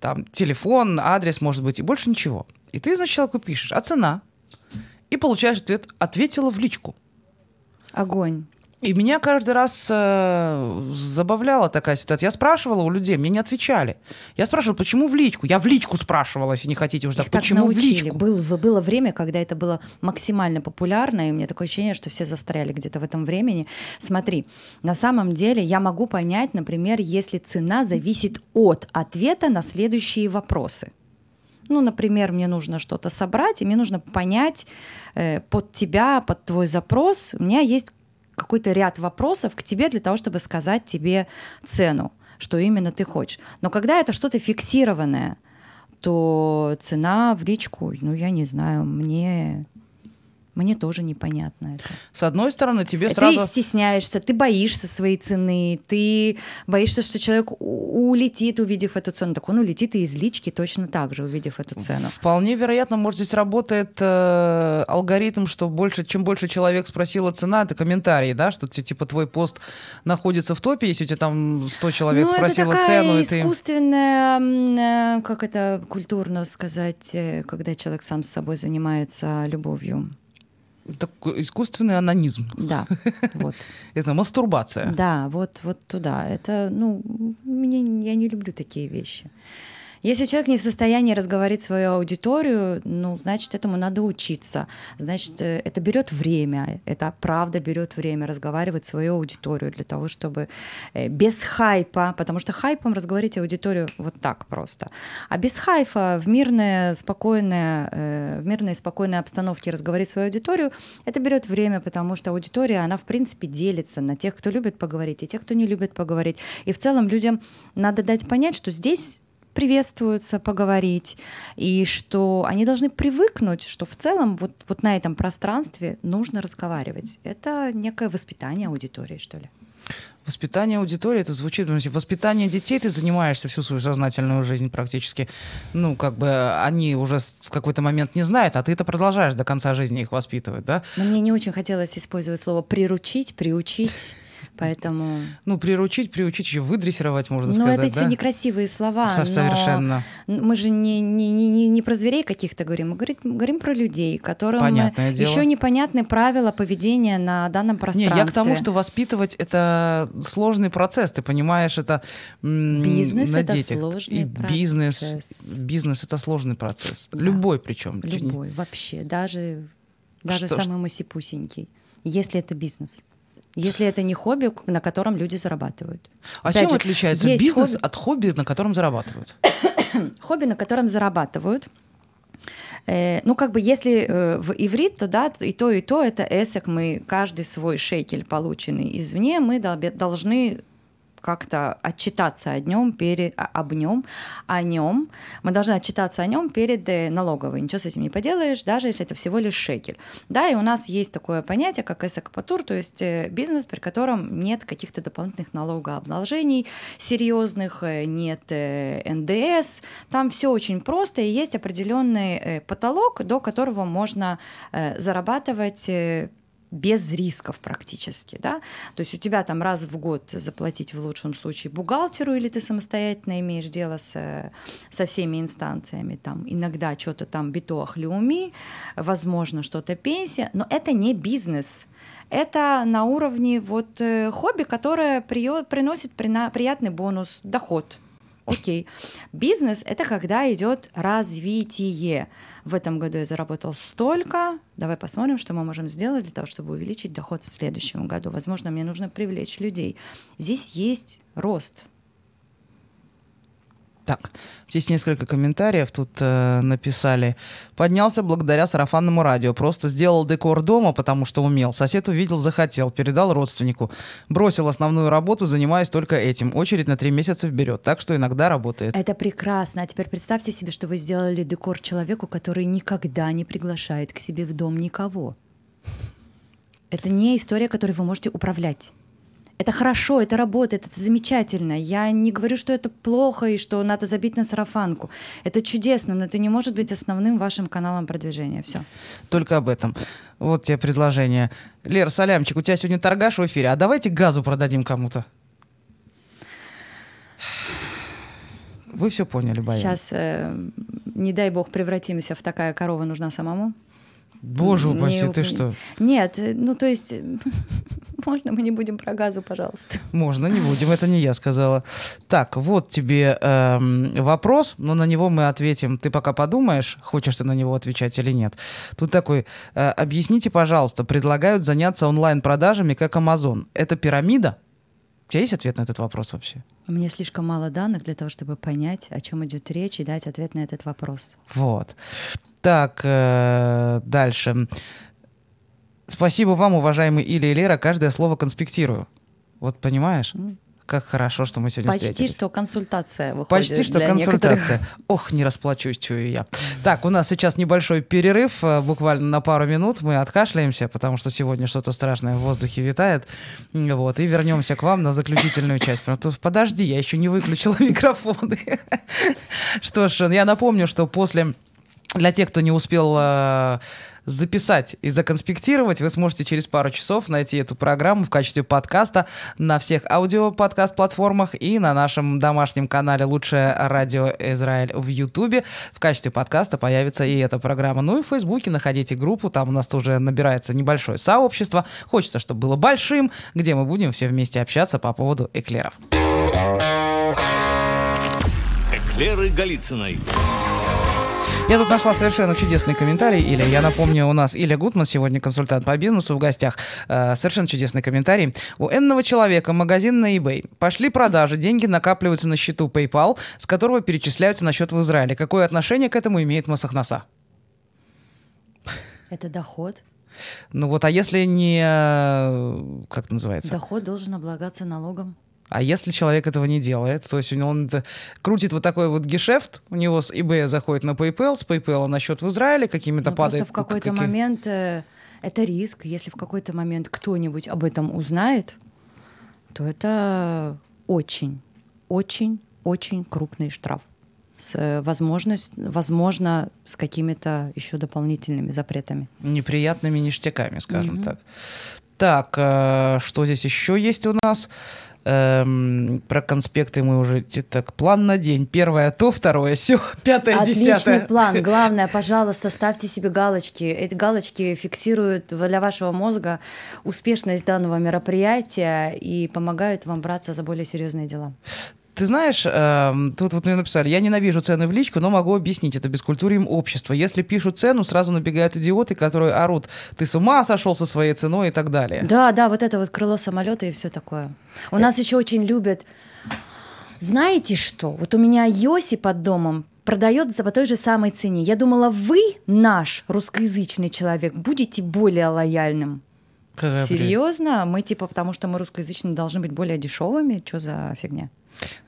Там телефон, адрес, может быть, и больше ничего. И ты, человеку пишешь, а цена? и получаешь ответ «ответила в личку». Огонь. И меня каждый раз э, забавляла такая ситуация. Я спрашивала у людей, мне не отвечали. Я спрашивала, почему в личку? Я в личку спрашивала, если не хотите уже так. Почему в научили. личку? Был, было время, когда это было максимально популярно, и у меня такое ощущение, что все застряли где-то в этом времени. Смотри, на самом деле я могу понять, например, если цена зависит от ответа на следующие вопросы. Ну, например, мне нужно что-то собрать, и мне нужно понять э, под тебя, под твой запрос. У меня есть какой-то ряд вопросов к тебе для того, чтобы сказать тебе цену, что именно ты хочешь. Но когда это что-то фиксированное, то цена в личку, ну, я не знаю, мне мне тоже непонятно это. С одной стороны, тебе ты сразу... Ты стесняешься, ты боишься своей цены, ты боишься, что человек улетит, увидев эту цену. Так он улетит и из лички точно так же, увидев эту цену. Вполне вероятно, может, здесь работает э, алгоритм, что больше, чем больше человек спросила цена, это комментарии, да, что типа твой пост находится в топе, если у тебя там 100 человек ну, спросило это цену. и ты... искусственная, как это культурно сказать, э, когда человек сам с собой занимается любовью. Такой искусственный анонизм. Да, [LAUGHS] вот. Это мастурбация. Да, вот, вот туда. Это, ну, мне, я не люблю такие вещи. Если человек не в состоянии разговорить свою аудиторию, ну, значит, этому надо учиться. Значит, э, это берет время, это правда берет время разговаривать свою аудиторию для того, чтобы э, без хайпа, потому что хайпом разговорить аудиторию вот так просто. А без хайфа в мирной, спокойной, э, в мирной, спокойной обстановке разговорить свою аудиторию, это берет время, потому что аудитория, она, в принципе, делится на тех, кто любит поговорить, и тех, кто не любит поговорить. И в целом людям надо дать понять, что здесь приветствуются поговорить, и что они должны привыкнуть, что в целом вот, вот на этом пространстве нужно разговаривать. Это некое воспитание аудитории, что ли. Воспитание аудитории, это звучит, ну, воспитание детей ты занимаешься всю свою сознательную жизнь практически. Ну, как бы они уже в какой-то момент не знают, а ты это продолжаешь до конца жизни их воспитывать, да? Но мне не очень хотелось использовать слово «приручить», «приучить». Поэтому... Ну, приручить, приучить, еще выдрессировать, можно ну, сказать, это да? все некрасивые слова. Со- совершенно. Мы же не, не, не, не про зверей каких-то говорим, мы говорим, говорим про людей, которым Понятное дело. еще непонятны правила поведения на данном пространстве. Не, я к тому, что воспитывать это сложный процесс, ты понимаешь, это бизнес на это детях. сложный И процесс. бизнес, бизнес это сложный процесс. Да. Любой причем. Любой, вообще, даже, даже Что самый масипусенький, если это бизнес. Если это не хобби, на котором люди зарабатывают. А Опять чем же, отличается бизнес хобби- от хобби, на котором зарабатывают? [COUGHS] хобби, на котором зарабатывают. Э, ну, как бы, если э, в иврит, то да, и то, и то это эсек. Мы каждый свой шекель, полученный извне, мы должны как-то отчитаться о нем перед, об нем, о нем. Мы должны отчитаться о нем перед э, налоговой. Ничего с этим не поделаешь, даже если это всего лишь шекель. Да, и у нас есть такое понятие, как эсэкпатур, то есть э, бизнес, при котором нет каких-то дополнительных налогообложений серьезных, э, нет НДС. Там все очень просто, и есть определенный потолок, до которого можно зарабатывать без рисков практически, да, то есть у тебя там раз в год заплатить в лучшем случае бухгалтеру, или ты самостоятельно имеешь дело с, со всеми инстанциями, там иногда что-то там битуах люми, возможно что-то пенсия, но это не бизнес, это на уровне вот э, хобби, которое приносит приятный бонус, доход. Окей. Бизнес — это когда идет развитие. В этом году я заработал столько. Давай посмотрим, что мы можем сделать для того, чтобы увеличить доход в следующем году. Возможно, мне нужно привлечь людей. Здесь есть рост. Так, здесь несколько комментариев тут э, написали. Поднялся благодаря сарафанному радио. Просто сделал декор дома, потому что умел. Сосед увидел, захотел. Передал родственнику. Бросил основную работу, занимаясь только этим. Очередь на три месяца вперед. Так что иногда работает. Это прекрасно. А теперь представьте себе, что вы сделали декор человеку, который никогда не приглашает к себе в дом никого. Это не история, которой вы можете управлять. Это хорошо, это работает, это замечательно. Я не говорю, что это плохо и что надо забить на сарафанку. Это чудесно, но это не может быть основным вашим каналом продвижения. Все. Только об этом. Вот тебе предложение. Лер, Салямчик, у тебя сегодня торгаш в эфире. А давайте газу продадим кому-то. Вы все поняли, Баян? Сейчас, э, не дай бог, превратимся в такая корова нужна самому. Боже упаси, не- ты что? Нет, э, ну то есть, [LAUGHS] можно мы не будем про газу, пожалуйста? Можно, не будем, это не я сказала. Так, вот тебе эм, вопрос, но на него мы ответим. Ты пока подумаешь, хочешь ты на него отвечать или нет. Тут такой, э, объясните, пожалуйста, предлагают заняться онлайн-продажами, как Amazon. Это пирамида? У тебя есть ответ на этот вопрос вообще? Меня слишком мало данных для того, чтобы понять, о чем идет речь и дать ответ на этот вопрос. Вот. Так, э, дальше. Спасибо вам, уважаемые Илья и Лера, каждое слово конспектирую. Вот понимаешь? М. Как хорошо, что мы сегодня Почти встретились. что консультация выходит. Почти что для некоторых. консультация. Ох, не расплачусь, чую я. Так, у нас сейчас небольшой перерыв, э, буквально на пару минут. Мы откашляемся, потому что сегодня что-то страшное в воздухе витает. Вот, и вернемся к вам на заключительную часть. Подожди, я еще не выключила [LAUGHS] микрофоны. Что ж, я напомню, что после для тех, кто не успел э, записать и законспектировать, вы сможете через пару часов найти эту программу в качестве подкаста на всех аудио-подкаст-платформах и на нашем домашнем канале «Лучшее радио Израиль» в Ютубе. В качестве подкаста появится и эта программа. Ну и в Фейсбуке находите группу, там у нас тоже набирается небольшое сообщество. Хочется, чтобы было большим, где мы будем все вместе общаться по поводу эклеров. Эклеры Голицыной. Я тут нашла совершенно чудесный комментарий, Илья. Я напомню, у нас Илья Гутман, сегодня консультант по бизнесу в гостях. Э, совершенно чудесный комментарий. У энного человека магазин на eBay. Пошли продажи, деньги накапливаются на счету PayPal, с которого перечисляются на счет в Израиле. Какое отношение к этому имеет Масахнаса? Это доход. Ну вот, а если не... э, Как это называется? Доход должен облагаться налогом. А если человек этого не делает, то есть он крутит вот такой вот гешефт, у него с eBay заходит на PayPal, с PayPal на счет в Израиле, какими-то Но падает... просто в какой-то какие- момент э, это риск. Если в какой-то момент кто-нибудь об этом узнает, то это очень, очень, очень крупный штраф. С э, возможность, возможно, с какими-то еще дополнительными запретами. неприятными ништяками, скажем так. Так, э, что здесь еще есть у нас? Эм, про конспекты мы уже... Так, план на день. Первое то, второе [LAUGHS] все, пятое, Отличный десятое. план. [LAUGHS] Главное, пожалуйста, ставьте себе галочки. Эти галочки фиксируют для вашего мозга успешность данного мероприятия и помогают вам браться за более серьезные дела. Ты знаешь, эм, тут вот мне написали, я ненавижу цены в личку, но могу объяснить, это бескультурием общества. Если пишут цену, сразу набегают идиоты, которые орут, ты с ума сошел со своей ценой и так далее. Да, да, вот это вот крыло самолета и все такое. У нас еще очень любят. Знаете что? Вот у меня Йоси под домом продается по той же самой цене. Я думала, вы, наш русскоязычный человек, будете более лояльным. Серьезно? Мы типа, потому что мы русскоязычные, должны быть более дешевыми? Что за фигня?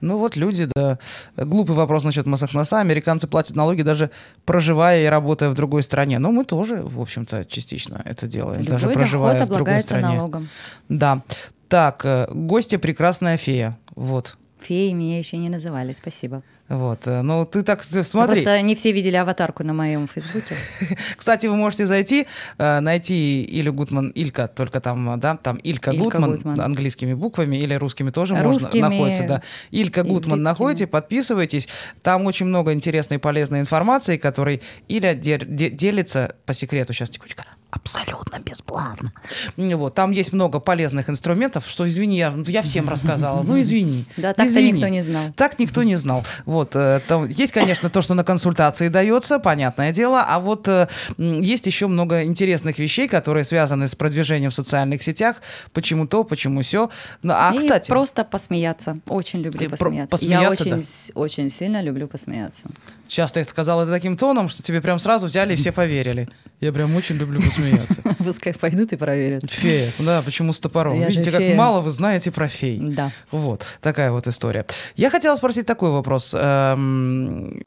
Ну вот люди, да. Глупый вопрос насчет Масахнаса. Американцы платят налоги даже проживая и работая в другой стране. Но мы тоже, в общем-то, частично это делаем. даже Любой проживая доход в другой стране. налогом. Да. Так, э, гостья прекрасная фея. Вот. Феи меня еще не называли, спасибо. Вот. э, Ну, ты так Ну, смотри. Просто не все видели аватарку на моем фейсбуке. [LAUGHS] Кстати, вы можете зайти, э, найти Илю Гутман, Илька, только там, да, там Илька, Илька Гутман, Гутман. английскими буквами или русскими тоже Русскими, можно, находится, да. Илька Гутман находите, подписывайтесь. Там очень много интересной и полезной информации, которой Иля де- де- делится по секрету, сейчас, тихонечко, абсолютно бесплатно. Вот, там есть много полезных инструментов, что, извини, я, я всем [LAUGHS] рассказала, ну извини. Да, так-то никто не знал. Так никто не знал. Вот, э, там есть, конечно, то, что на консультации дается, понятное дело, а вот э, есть еще много интересных вещей, которые связаны с продвижением в социальных сетях, почему то, почему все. А, И кстати, просто посмеяться. Очень люблю посмеяться. посмеяться, Я очень, да. очень сильно люблю посмеяться. Сейчас ты сказал это таким тоном, что тебе прям сразу взяли и все поверили. Я прям очень люблю посмеяться. [LAUGHS] Пускай пойдут и проверят. Фея, да, почему с топором? Я Видите, как фея. мало вы знаете про фей. Да. Вот, такая вот история. Я хотела спросить такой вопрос. Эм,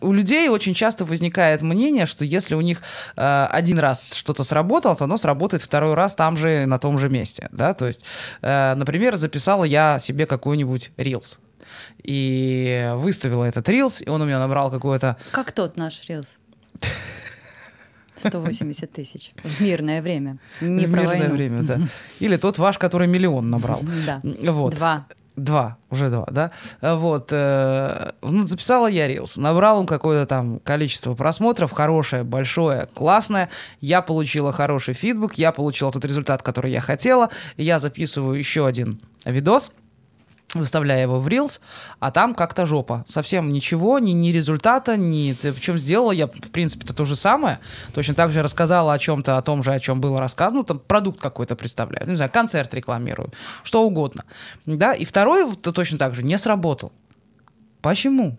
У людей очень часто возникает мнение, что если у них э, один раз что-то сработало, то оно сработает второй раз там же, на том же месте. Да? То есть, э, например, записала я себе какой-нибудь рилс. И выставила этот рилс, и он у меня набрал какое-то Как тот наш рилс. 180 тысяч. В мирное время. Не в мирное войну. время, да. Или тот ваш, который миллион набрал. Да. Вот. Два. Два, уже два, да? Вот. Э, ну, записала я Reels, набрал он какое-то там количество просмотров, хорошее, большое, классное. Я получила хороший фидбэк, я получила тот результат, который я хотела. Я записываю еще один видос, выставляя его в Reels, а там как-то жопа. Совсем ничего, ни, ни результата, ни... Причем сделала я, в принципе, это то же самое. Точно так же рассказала о чем-то, о том же, о чем было рассказано. Ну, там продукт какой-то представляю. Не знаю, концерт рекламирую. Что угодно. Да, и второй точно так же не сработал. Почему?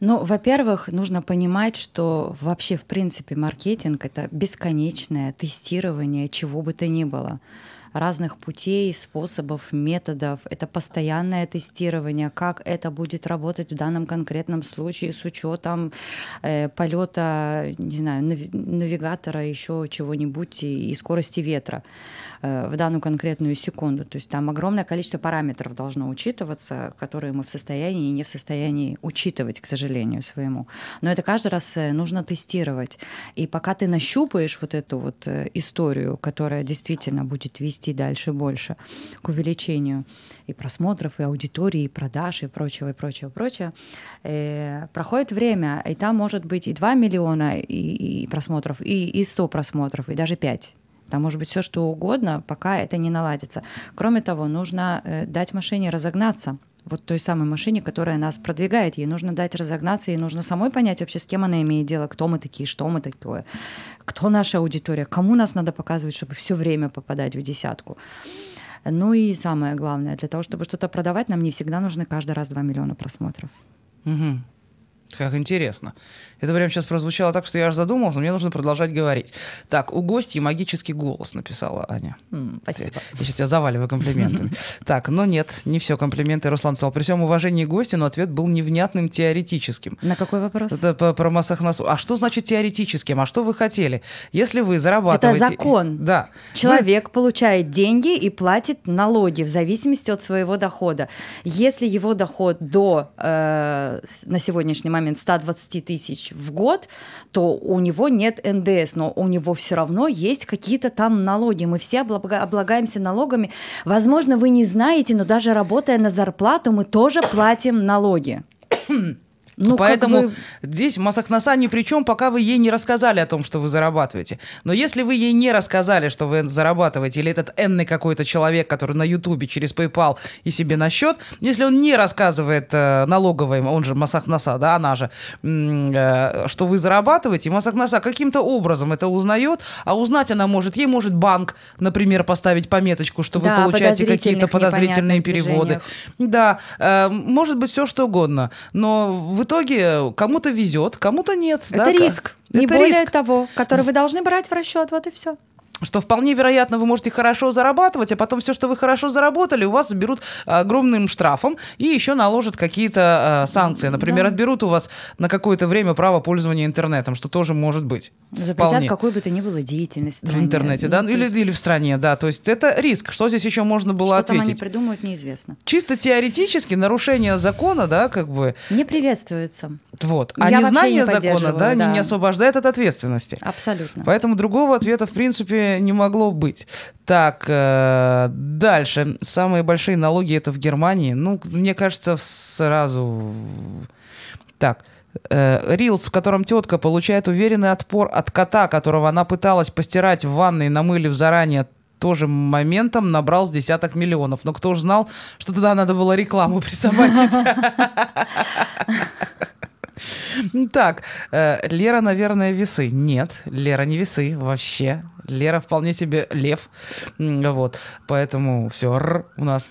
Ну, во-первых, нужно понимать, что вообще, в принципе, маркетинг — это бесконечное тестирование чего бы то ни было разных путей, способов, методов. Это постоянное тестирование, как это будет работать в данном конкретном случае с учетом э, полета, не знаю, навигатора, еще чего-нибудь и, и скорости ветра в данную конкретную секунду. То есть там огромное количество параметров должно учитываться, которые мы в состоянии и не в состоянии учитывать, к сожалению, своему. Но это каждый раз э, нужно тестировать. И пока ты нащупаешь вот эту вот э, историю, которая действительно будет вести дальше больше к увеличению и просмотров, и аудитории, и продаж, и прочего, и прочего, прочего. Э, проходит время, и там может быть и 2 миллиона и, и просмотров, и, и 100 просмотров, и даже 5. Там может быть все что угодно, пока это не наладится. Кроме того, нужно э, дать машине разогнаться, вот той самой машине, которая нас продвигает. Ей нужно дать разогнаться, ей нужно самой понять вообще, с кем она имеет дело, кто мы такие, что мы такое, кто наша аудитория, кому нас надо показывать, чтобы все время попадать в десятку. Ну и самое главное, для того, чтобы что-то продавать, нам не всегда нужны каждый раз 2 миллиона просмотров. Угу. Как интересно. Это прямо сейчас прозвучало так, что я аж задумался, но мне нужно продолжать говорить. Так, у гостей магический голос, написала Аня. Mm, спасибо. Я сейчас тебя заваливаю комплиментами. [LAUGHS] Так, но нет, не все комплименты. Руслан сказал, при всем уважении гостя, но ответ был невнятным теоретическим. На какой вопрос? Это про Масахнасу. А что значит теоретическим? А что вы хотели? Если вы зарабатываете... Это закон. Да. Человек получает деньги и платит налоги в зависимости от своего дохода. Если его доход до, э, на сегодняшний момент, 120 тысяч тысяч в год, то у него нет НДС, но у него все равно есть какие-то там налоги. Мы все облагаемся налогами. Возможно, вы не знаете, но даже работая на зарплату, мы тоже платим налоги. Ну, Поэтому бы... здесь Масахнаса ни при чем, пока вы ей не рассказали о том, что вы зарабатываете. Но если вы ей не рассказали, что вы зарабатываете, или этот энный какой-то человек, который на Ютубе через PayPal и себе на счет, если он не рассказывает э, налоговым, он же Масахнаса, да, она же, э, что вы зарабатываете, Масахнаса каким-то образом это узнает, а узнать она может, ей может банк, например, поставить пометочку, что да, вы получаете какие-то подозрительные переводы. Да, э, может быть все что угодно, но вы итоге кому-то везет, кому-то нет. Это да? риск. Это не более риск. того, который вы должны брать в расчет. Вот и все что вполне вероятно вы можете хорошо зарабатывать, а потом все, что вы хорошо заработали, у вас заберут огромным штрафом и еще наложат какие-то э, санкции. Например, да. отберут у вас на какое-то время право пользования интернетом, что тоже может быть. Запретят вполне. какой бы то ни было деятельность в, в интернете, да, ну, или, есть... или в стране, да. То есть это риск. Что здесь еще можно было что ответить? Что там они придумают, неизвестно. Чисто теоретически нарушение закона, да, как бы... Не приветствуется. Вот. А Я незнание не закона, да, да. Не, не освобождает от ответственности. Абсолютно. Поэтому другого ответа, в принципе, не могло быть. Так, э, дальше. Самые большие налоги это в Германии. Ну, мне кажется, сразу... Так. Рилс, в котором тетка получает уверенный отпор от кота, которого она пыталась постирать в ванной, намылив заранее тоже моментом набрал с десяток миллионов. Но кто же знал, что туда надо было рекламу присобачить? Так, э, Лера, наверное, весы. Нет, Лера не весы вообще. Лера вполне себе лев. Вот, поэтому все, у нас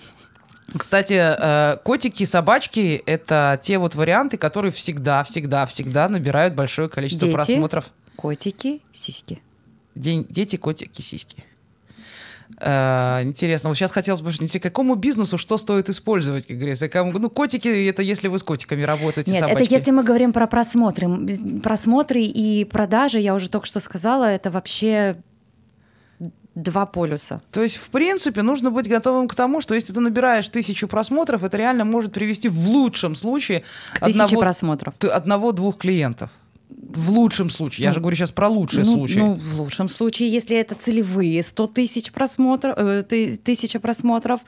кстати, э, котики собачки — это те вот варианты, которые всегда, всегда, всегда набирают большое количество Дети, просмотров. котики, сиськи. День, дети, котики, сиськи. Э, интересно, вот сейчас хотелось бы спросить, какому бизнесу что стоит использовать, как говорится? Ну, котики, это если вы с котиками работаете, Нет, собачки. это если мы говорим про просмотры. Просмотры и продажи, я уже только что сказала, это вообще два полюса. То есть, в принципе, нужно быть готовым к тому, что если ты набираешь тысячу просмотров, это реально может привести в лучшем случае к одного, просмотров. одного-двух клиентов. В лучшем случае. Я ну, же говорю сейчас про лучшие ну, случаи. Ну, в лучшем случае, если это целевые 100 тысяч просмотров, э, тысяча просмотров,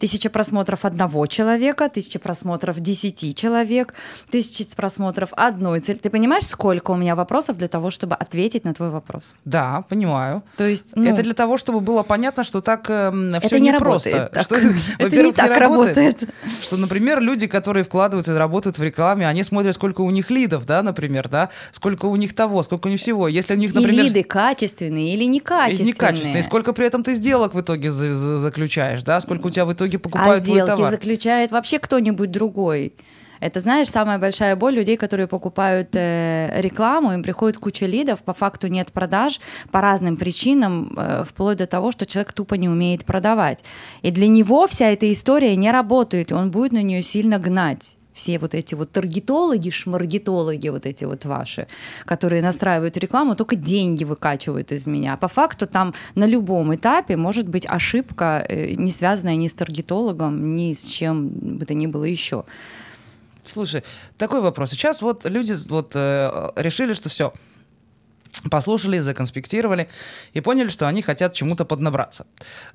Тысяча просмотров одного человека, тысяча просмотров десяти человек, тысяча просмотров одной цели. Ты понимаешь, сколько у меня вопросов для того, чтобы ответить на твой вопрос? Да, понимаю. То есть, ну, это для того, чтобы было понятно, что так э, все [LAUGHS] это не непросто. Что, это не так работает. Что, например, люди, которые вкладываются и работают в рекламе, они смотрят, сколько у них лидов, да, например, да, сколько у них того, сколько у них всего. Если у них, например... И лиды качественные или некачественные. Некачественные. Сколько при этом ты сделок в итоге за- за- заключаешь, да, сколько у тебя в итоге А покупают твой сделки товар. заключает вообще кто-нибудь другой. Это, знаешь, самая большая боль людей, которые покупают э, рекламу, им приходит куча лидов, по факту нет продаж по разным причинам, э, вплоть до того, что человек тупо не умеет продавать. И для него вся эта история не работает, и он будет на нее сильно гнать все вот эти вот таргетологи, шмаргетологи вот эти вот ваши, которые настраивают рекламу, только деньги выкачивают из меня. По факту там на любом этапе может быть ошибка, э, не связанная ни с таргетологом, ни с чем бы то ни было еще. Слушай, такой вопрос. Сейчас вот люди вот э, решили, что все, послушали, законспектировали и поняли, что они хотят чему-то поднабраться.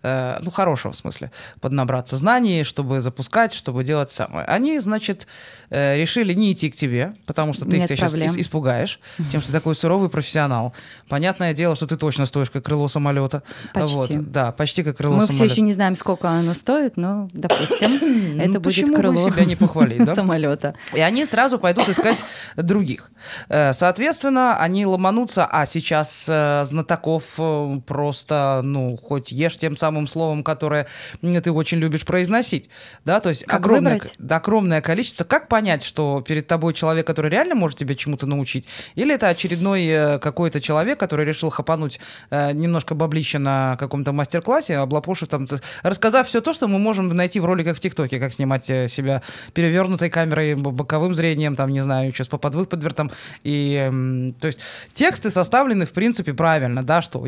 Э, ну, хорошего в смысле. Поднабраться знаний, чтобы запускать, чтобы делать самое. Они, значит, э, решили не идти к тебе, потому что ты Нет их сейчас проблем. испугаешь, тем, что ты такой суровый профессионал. Понятное дело, что ты точно стоишь как крыло самолета. Почти. Вот. Да, почти как крыло Мы все самолета. еще не знаем, сколько оно стоит, но, допустим, [COUGHS] это Ну, будет крыло себя не похвалить, [LAUGHS] да? самолета. И они сразу пойдут искать других. Э, Соответственно, они ломанутся, а сейчас э, знатоков э, просто, ну, хоть ешь тем самым словом, которое ты очень любишь произносить. Да, то есть Как огромное, выбрать? да, огромное количество. Как понять, что перед тобой человек, который реально может тебя чему-то научить? Или это очередной э, какой-то человек, который решил хапануть немножко баблища на каком-то мастер-классе, облапошив там, рассказав все то, что мы можем найти в роликах в ТикТоке, как снимать себя перевернутой камерой, боковым зрением, там, не знаю, что с поподвыподвертом. И, то есть, тексты составлены, в принципе, правильно, да, что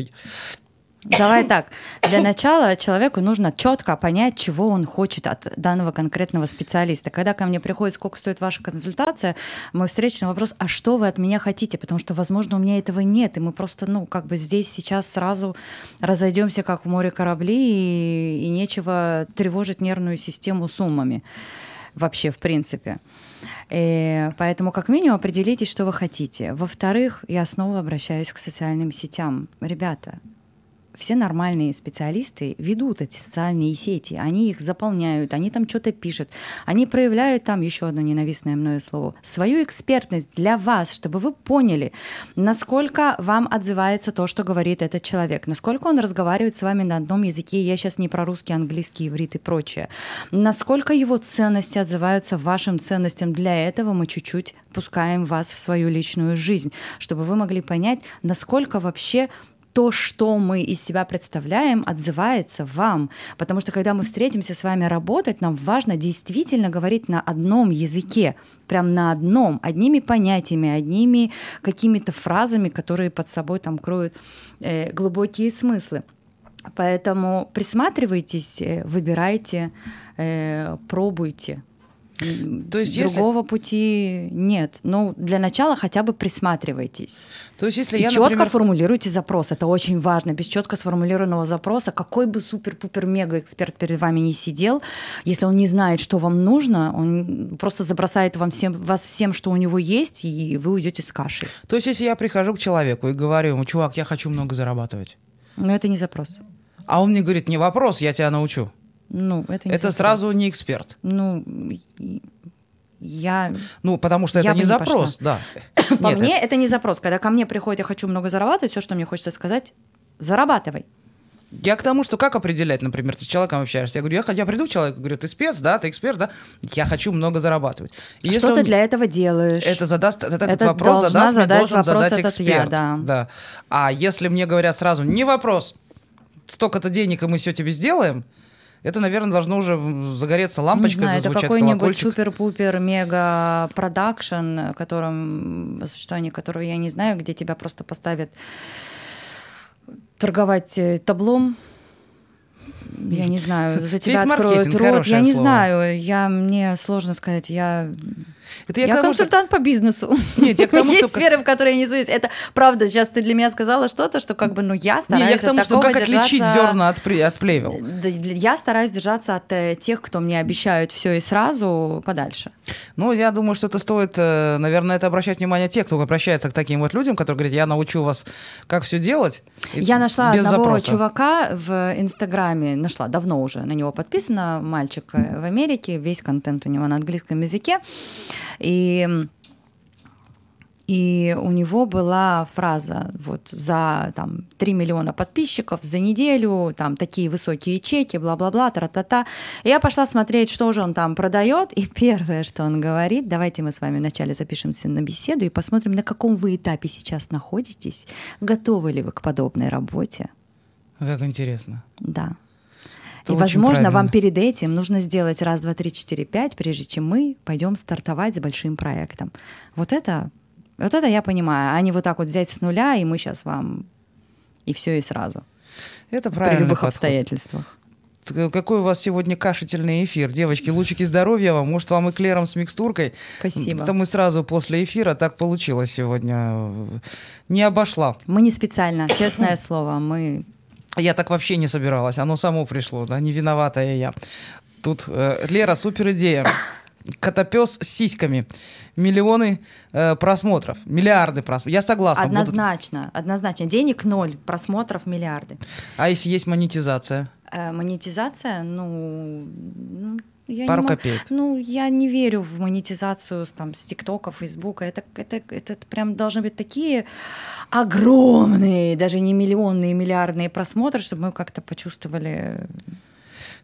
Давай [LAUGHS] так. Для начала человеку нужно четко понять, чего он хочет от данного конкретного специалиста. Когда ко мне приходит, сколько стоит ваша консультация, мой встречный вопрос, а что вы от меня хотите? Потому что, возможно, у меня этого нет, и мы просто, ну, как бы здесь сейчас сразу разойдемся, как в море корабли, и, и нечего тревожить нервную систему суммами вообще, в принципе. Э, Поэтому, как минимум, определитесь, что вы хотите. Во-вторых, я снова обращаюсь к социальным сетям. Ребята, все нормальные специалисты ведут эти социальные сети, они их заполняют, они там что-то пишут, они проявляют там, еще одно ненавистное мною слово, свою экспертность для вас, чтобы вы поняли, насколько вам отзывается то, что говорит этот человек, насколько он разговаривает с вами на одном языке, я сейчас не про русский, английский, иврит и прочее, насколько его ценности отзываются вашим ценностям. Для этого мы чуть-чуть пускаем вас в свою личную жизнь, чтобы вы могли понять, насколько вообще то, что мы из себя представляем, отзывается вам. Потому что когда мы встретимся с вами работать, нам важно действительно говорить на одном языке, прям на одном, одними понятиями, одними какими-то фразами, которые под собой там кроют э, глубокие смыслы. Поэтому присматривайтесь, э, выбирайте, э, пробуйте. То есть если- Другого пути нет. Ну, для начала хотя бы присматривайтесь. То есть, если И я, четко например, формулируйте запрос. Это очень важно. Без четко сформулированного запроса, какой бы супер-пупер-мега-эксперт перед вами не сидел, если он не знает, что вам нужно, он просто забросает вам всем, вас всем, что у него есть, и вы уйдете с кашей. то есть, если я прихожу к человеку и говорю ему, чувак, я хочу много зарабатывать, Но это не запрос. а он мне говорит, не вопрос, я тебя научу. Ну, это не Это сразу не эксперт. Ну, я... Ну, потому что это не не запрос, да. [COUGHS] По Нет, мне это не запрос. Когда ко мне приходит, я хочу много зарабатывать, все, что мне хочется сказать, зарабатывай. Я к тому, что как определять, например, ты с человеком общаешься. Я говорю, я, я приду к человеку, говорю, ты спец, да, ты эксперт, да, я хочу много зарабатывать. И что ты он для этого делаешь? Это задаст, этот Это вопрос задаст, мне задать должен вопрос задать этот я, эксперт. да. А если мне говорят сразу, не вопрос, столько-то денег, и мы все тебе сделаем, это, наверное, должно уже загореться лампочка, не знаю, это зазвучать какой-нибудь колокольчик. супер-пупер мега продакшн, которым, о существовании которого я не знаю, где тебя просто поставят торговать э, таблом я не знаю, за тебя откроют рот. Я не знаю, я, мне сложно сказать, я это я, я тому, консультант что... по бизнесу. Нет, я к [LAUGHS] тому, Есть что... сферы, в которые я несусь. Это правда. Сейчас ты для меня сказала что-то, что как бы, ну, я стараюсь Не, я к тому, от такого что как держаться... отличить зерна от, при... от плевел. Я стараюсь держаться от э, тех, кто мне обещают все и сразу подальше. Ну, я думаю, что это стоит, э, наверное, это обращать внимание тех, кто обращается к таким вот людям, которые говорят, я научу вас, как все делать. Я нашла одного запроса. чувака в Инстаграме, нашла давно уже, на него подписано, мальчик э, в Америке, весь контент у него на английском языке. И и у него была фраза вот за там 3 миллиона подписчиков за неделю, там такие высокие чеки, бла-бла-бла, тра-та-та. Я пошла смотреть, что же он там продает, и первое, что он говорит, давайте мы с вами вначале запишемся на беседу и посмотрим, на каком вы этапе сейчас находитесь, готовы ли вы к подобной работе. Как интересно. Да. Это и, возможно, правильно. вам перед этим нужно сделать раз, два, три, четыре, пять, прежде чем мы пойдем стартовать с большим проектом. Вот это, вот это я понимаю, а не вот так вот взять с нуля, и мы сейчас вам и все и сразу. Это правильно. При любых подход. обстоятельствах. Какой у вас сегодня кашительный эфир. Девочки, лучики здоровья вам. Может, вам и клером с микстуркой. Спасибо. Это мы сразу после эфира. Так получилось сегодня. Не обошла. Мы не специально, честное слово. Мы я так вообще не собиралась, оно само пришло, да, не виноватая я. Тут э, Лера, супер идея. Котопес с сиськами. Миллионы э, просмотров, миллиарды просмотров. Я согласна. Однозначно, будут... однозначно. Денег ноль, просмотров миллиарды. А если есть монетизация? Э, монетизация, ну, ну я Пару не копеек. Ну, я не верю в монетизацию там, с ТикТока, Фейсбука. Это, это, это прям должны быть такие огромные, даже не миллионные, миллиардные просмотры, чтобы мы как-то почувствовали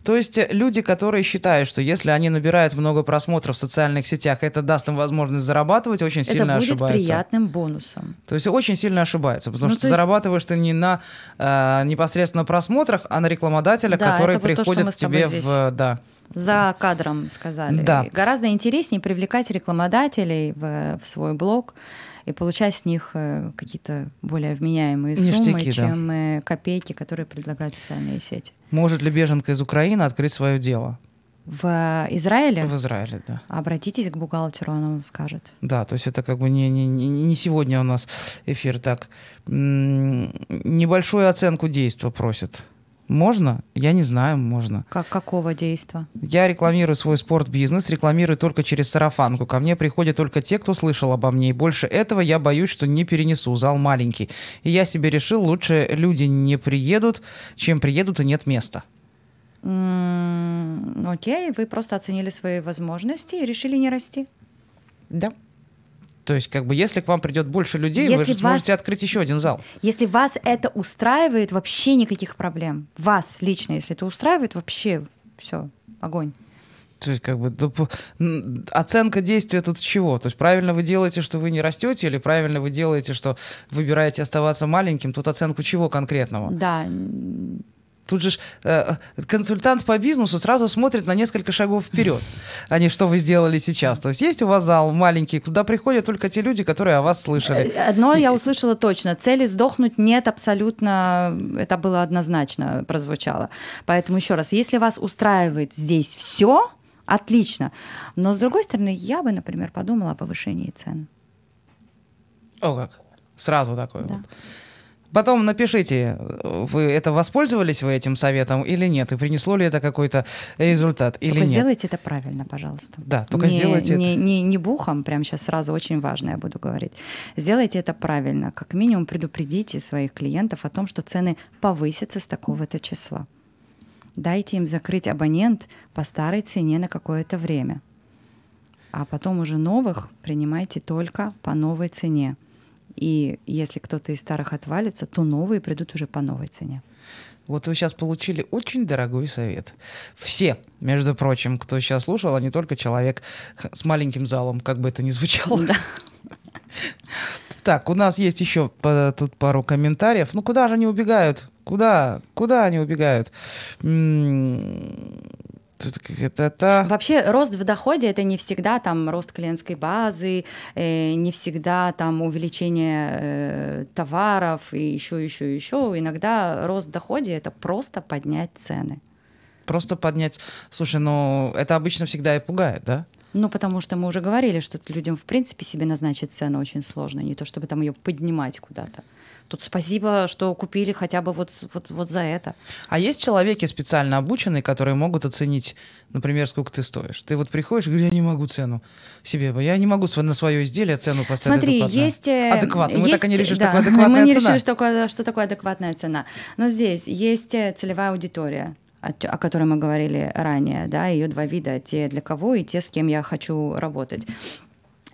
то есть э, люди, которые считают, что если они набирают много просмотров в социальных сетях, это даст им возможность зарабатывать, очень это сильно ошибаются. Это будет приятным бонусом. То есть очень сильно ошибаются, потому ну, что есть... зарабатываешь ты не на э, непосредственно просмотрах, а на рекламодателя, да, который приходит к тебе в... Да, за кадром сказали. Да. Гораздо интереснее привлекать рекламодателей в, в свой блог и получать с них э, какие-то более вменяемые суммы, Ништяки, чем да. Э, копейки, которые предлагают социальные сети. Может ли беженка из Украины открыть свое дело? В Израиле? В Израиле, да. Обратитесь к бухгалтеру, он вам скажет. Да, то есть это как бы не, не, не сегодня у нас эфир так. Небольшую оценку действия просят. Можно? Я не знаю, можно. Как какого действия? Я рекламирую свой спорт-бизнес, рекламирую только через сарафанку. Ко мне приходят только те, кто слышал обо мне. И больше этого я боюсь, что не перенесу. Зал маленький. И я себе решил, лучше люди не приедут, чем приедут и нет места. Mm, окей, вы просто оценили свои возможности и решили не расти. Да. То есть, как бы, если к вам придет больше людей, если вы же сможете вас, открыть еще один зал. Если вас это устраивает, вообще никаких проблем. Вас лично, если это устраивает, вообще все, огонь. То есть, как бы, оценка действия тут чего? То есть, правильно вы делаете, что вы не растете, или правильно вы делаете, что выбираете оставаться маленьким? Тут оценку чего конкретного? Да, Тут же э, консультант по бизнесу сразу смотрит на несколько шагов вперед, а не что вы сделали сейчас. То есть есть у вас зал маленький, куда приходят только те люди, которые о вас слышали. Э, одно я услышала точно. Цели сдохнуть нет абсолютно, это было однозначно прозвучало. Поэтому еще раз, если вас устраивает здесь все, отлично. Но с другой стороны, я бы, например, подумала о повышении цен. О как? Сразу такое да. вот. Потом напишите, вы это воспользовались вы этим советом или нет, и принесло ли это какой-то результат или только нет. сделайте это правильно, пожалуйста. Да, только не, сделайте не, это. Не, не бухом, прямо сейчас сразу очень важно я буду говорить. Сделайте это правильно. Как минимум предупредите своих клиентов о том, что цены повысятся с такого-то числа. Дайте им закрыть абонент по старой цене на какое-то время. А потом уже новых принимайте только по новой цене. И если кто-то из старых отвалится, то новые придут уже по новой цене. Вот вы сейчас получили очень дорогой совет. Все, между прочим, кто сейчас слушал, а не только человек с маленьким залом, как бы это ни звучало. Да. [LAUGHS] Так, у нас есть еще тут пару комментариев. Ну куда же они убегают? Куда? Куда они убегают? Вообще рост в доходе это не всегда там рост клиентской базы, э, не всегда там увеличение э, товаров и еще, еще, еще. Иногда рост в доходе это просто поднять цены. просто поднять. Слушай, ну это обычно всегда и пугает, да? Ну, потому что мы уже говорили, что людям, в принципе, себе назначить цену очень сложно, не то чтобы там ее поднимать куда-то. Тут спасибо, что купили хотя бы вот, вот, вот за это. А есть человеки специально обученные, которые могут оценить, например, сколько ты стоишь? Ты вот приходишь и говоришь, я не могу цену себе, я не могу на свое изделие цену поставить Смотри, адекватную. есть... э, Адекватно. Мы есть, так и не решили, да, [LAUGHS] что такое адекватная Мы не цена. решили, что что такое адекватная цена. Но здесь есть э, целевая аудитория о, которой мы говорили ранее, да, ее два вида, те для кого и те, с кем я хочу работать.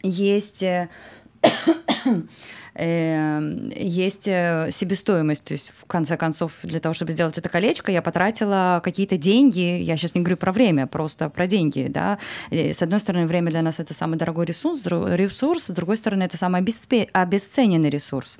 Есть э, есть э, себестоимость, то есть в конце концов для того, чтобы сделать это колечко, я потратила какие-то деньги, я сейчас не говорю про время, просто про деньги, да. И, с одной стороны, время для нас это самый дорогой ресурс, ресурс, с другой стороны, это самый обесцененный ресурс.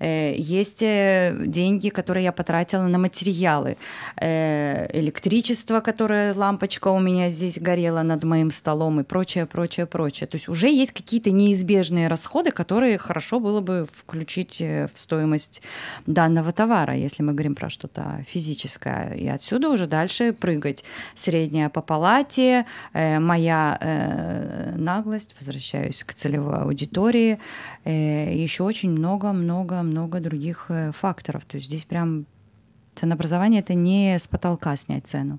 Э, есть э, деньги, которые я потратила на материалы, э, электричество, которое лампочка у меня здесь горела над моим столом и прочее, прочее, прочее. То есть уже есть какие-то неизбежные расходы, которые хорошо было бы включить в стоимость данного товара, если мы говорим про что-то физическое. И отсюда уже дальше прыгать. Средняя по палате, моя наглость, возвращаюсь к целевой аудитории, еще очень много-много много других э, факторов. То есть здесь прям ценообразование — это не с потолка снять цену.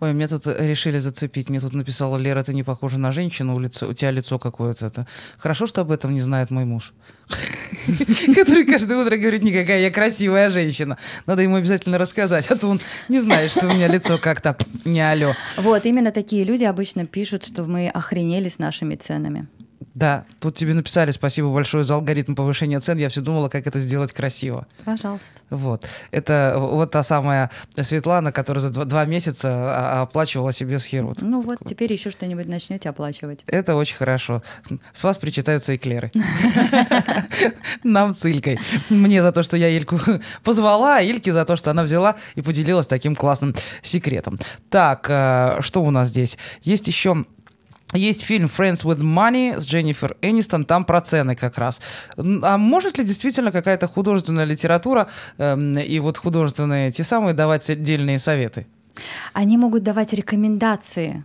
Ой, мне тут решили зацепить. Мне тут написала Лера, ты не похожа на женщину, у, лицо, у тебя лицо какое-то. Это. Хорошо, что об этом не знает мой муж. [LAUGHS] Который каждое утро говорит, никакая я красивая женщина. Надо ему обязательно рассказать, а то он не знает, что у меня лицо как-то не алё. Вот, именно такие люди обычно пишут, что мы охренели с нашими ценами. Да, тут тебе написали спасибо большое за алгоритм повышения цен. Я все думала, как это сделать красиво. Пожалуйста. Вот. Это вот та самая Светлана, которая за два, два месяца а, оплачивала себе схеру. Ну вот, теперь еще что-нибудь начнете оплачивать. Это очень хорошо. С вас причитаются эклеры. [LAUGHS] Нам с Илькой. Мне за то, что я Ильку [LAUGHS] позвала, а Ильке за то, что она взяла и поделилась таким классным секретом. Так, э, что у нас здесь? Есть еще есть фильм «Friends with Money» с Дженнифер Энистон, там про цены как раз. А может ли действительно какая-то художественная литература э, и вот художественные те самые давать отдельные советы? Они могут давать рекомендации.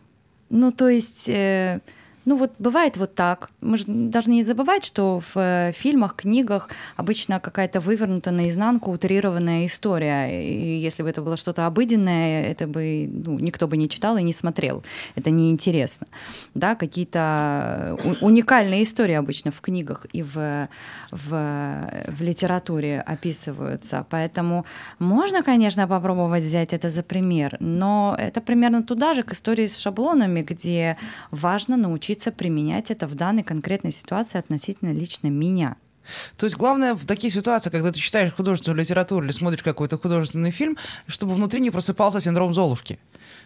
Ну, то есть... Э ну вот бывает вот так. Мы же должны не забывать, что в э, фильмах, книгах обычно какая-то вывернута наизнанку утрированная история. И если бы это было что-то обыденное, это бы ну, никто бы не читал и не смотрел. Это неинтересно. Да, какие-то э, уникальные истории обычно в книгах и в, в, в литературе описываются. Поэтому можно, конечно, попробовать взять это за пример, но это примерно туда же к истории с шаблонами, где важно научиться научиться применять это в данной конкретной ситуации относительно лично меня. То есть главное в таких ситуациях, когда ты читаешь художественную литературу или смотришь какой-то художественный фильм, чтобы внутри не просыпался синдром Золушки.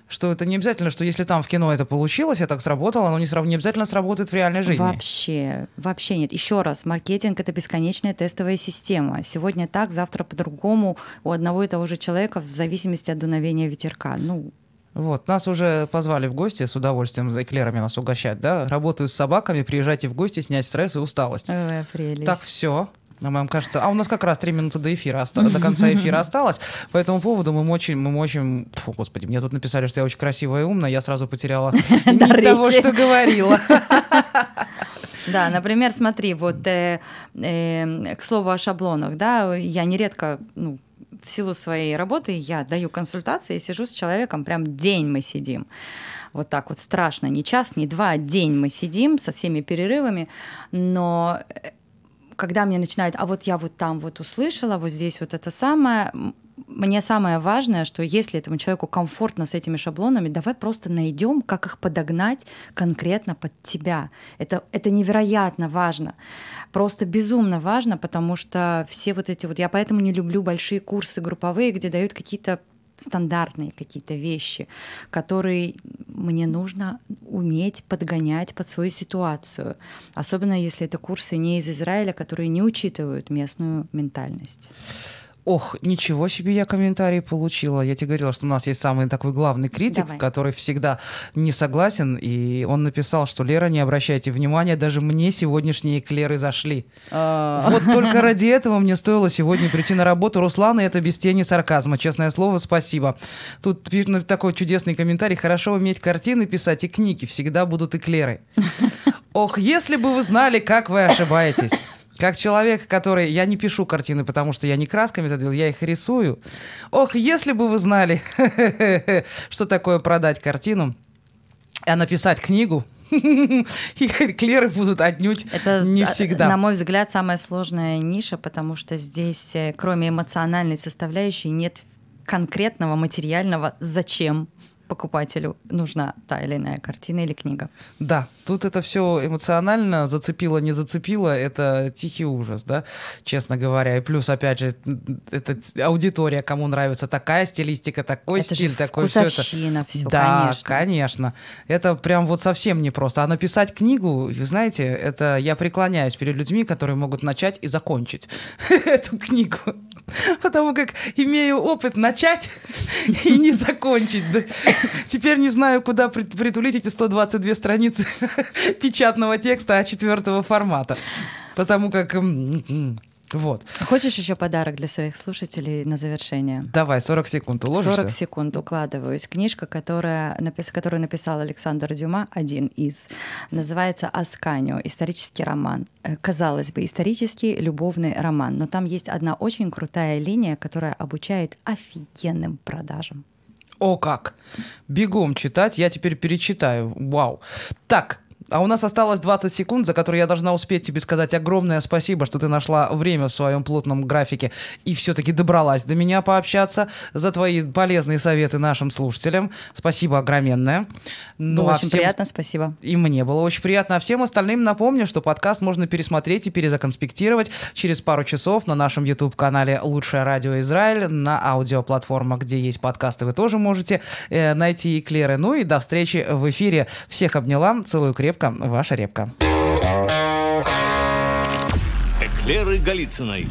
Что это не обязательно, что если там в кино это получилось, это так сработало, оно не, срав... не обязательно сработает в реальной жизни. Вообще, вообще нет. Еще раз, маркетинг — это бесконечная тестовая система. Сегодня так, завтра по-другому у одного и того же человека в зависимости от дуновения ветерка. Ну, вот, нас уже позвали в гости, с удовольствием за эклерами нас угощать, да? Работаю с собаками, приезжайте в гости, снять стресс и усталость. Ой, прелесть. Так, все. Нам кажется, а у нас как раз три минуты до эфира, до конца эфира [LAUGHS] осталось. По этому поводу мы очень, мы очень, фу, господи, мне тут написали, что я очень красивая и умная, я сразу потеряла [LAUGHS] того, что говорила. [LAUGHS] Да, например, смотри, вот э, э, к слову о шаблонах, да, я нередко, ну, в силу своей работы я даю консультации и сижу с человеком, прям день мы сидим. Вот так вот страшно, не час, не два, а день мы сидим со всеми перерывами, но э, когда мне начинают, а вот я вот там вот услышала, вот здесь вот это самое, мне самое важное, что если этому человеку комфортно с этими шаблонами, давай просто найдем, как их подогнать конкретно под тебя. Это, это невероятно важно. Просто безумно важно, потому что все вот эти вот... Я поэтому не люблю большие курсы групповые, где дают какие-то стандартные какие-то вещи, которые мне нужно уметь подгонять под свою ситуацию. Особенно если это курсы не из Израиля, которые не учитывают местную ментальность. Ох, ничего себе я комментарий получила. Я тебе говорила, что у нас есть самый такой главный критик, Давай. который всегда не согласен. И он написал, что Лера, не обращайте внимания, даже мне сегодняшние эклеры зашли. Вот только ради этого мне стоило сегодня прийти на работу. Руслан, и это без тени сарказма. Честное слово, спасибо. Тут ну, такой чудесный комментарий. Хорошо уметь картины писать и книги. Всегда будут эклеры. [LAUGHS] Ох, если бы вы знали, как вы ошибаетесь. Как человек, который... Я не пишу картины, потому что я не красками это делаю, я их рисую. Ох, если бы вы знали, [LAUGHS] что такое продать картину, а написать книгу, [LAUGHS] и клеры будут отнюдь Это, не а, всегда. на мой взгляд, самая сложная ниша, потому что здесь, э, кроме эмоциональной составляющей, нет конкретного материального «зачем» покупателю нужна та или иная картина или книга. Да, тут это все эмоционально, зацепило, не зацепило, это тихий ужас, да, честно говоря. И плюс, опять же, это аудитория, кому нравится такая стилистика, такой это стиль, же такой все это. все, да, конечно. конечно. Это прям вот совсем непросто. А написать книгу, вы знаете, это я преклоняюсь перед людьми, которые могут начать и закончить [LAUGHS] эту книгу. [LAUGHS] Потому как имею опыт начать [LAUGHS] и не закончить. Теперь не знаю, куда прит- притулить эти 122 страницы [LAUGHS] печатного текста А4 формата. Потому как... Вот. Хочешь еще подарок для своих слушателей на завершение? Давай, 40 секунд. Уложишься? 40 секунд укладываюсь. Книжка, которая, напис- которую написал Александр Дюма, один из, называется «Асканио. Исторический роман». Э, Казалось бы, исторический любовный роман, но там есть одна очень крутая линия, которая обучает офигенным продажам. О, как! Бегом читать, я теперь перечитаю. Вау. Так, а у нас осталось 20 секунд, за которые я должна успеть тебе сказать огромное спасибо, что ты нашла время в своем плотном графике и все-таки добралась до меня пообщаться, за твои полезные советы нашим слушателям. Спасибо огроменное. Ну, Было а очень всем- приятно, спасибо. И мне было очень приятно. А всем остальным напомню, что подкаст можно пересмотреть и перезаконспектировать через пару часов на нашем YouTube-канале «Лучшее радио Израиль», на аудиоплатформах, где есть подкасты, вы тоже можете э, найти эклеры. Ну и до встречи в эфире. Всех обняла, целую крепко, ваша Репка. Эклеры Голицыной.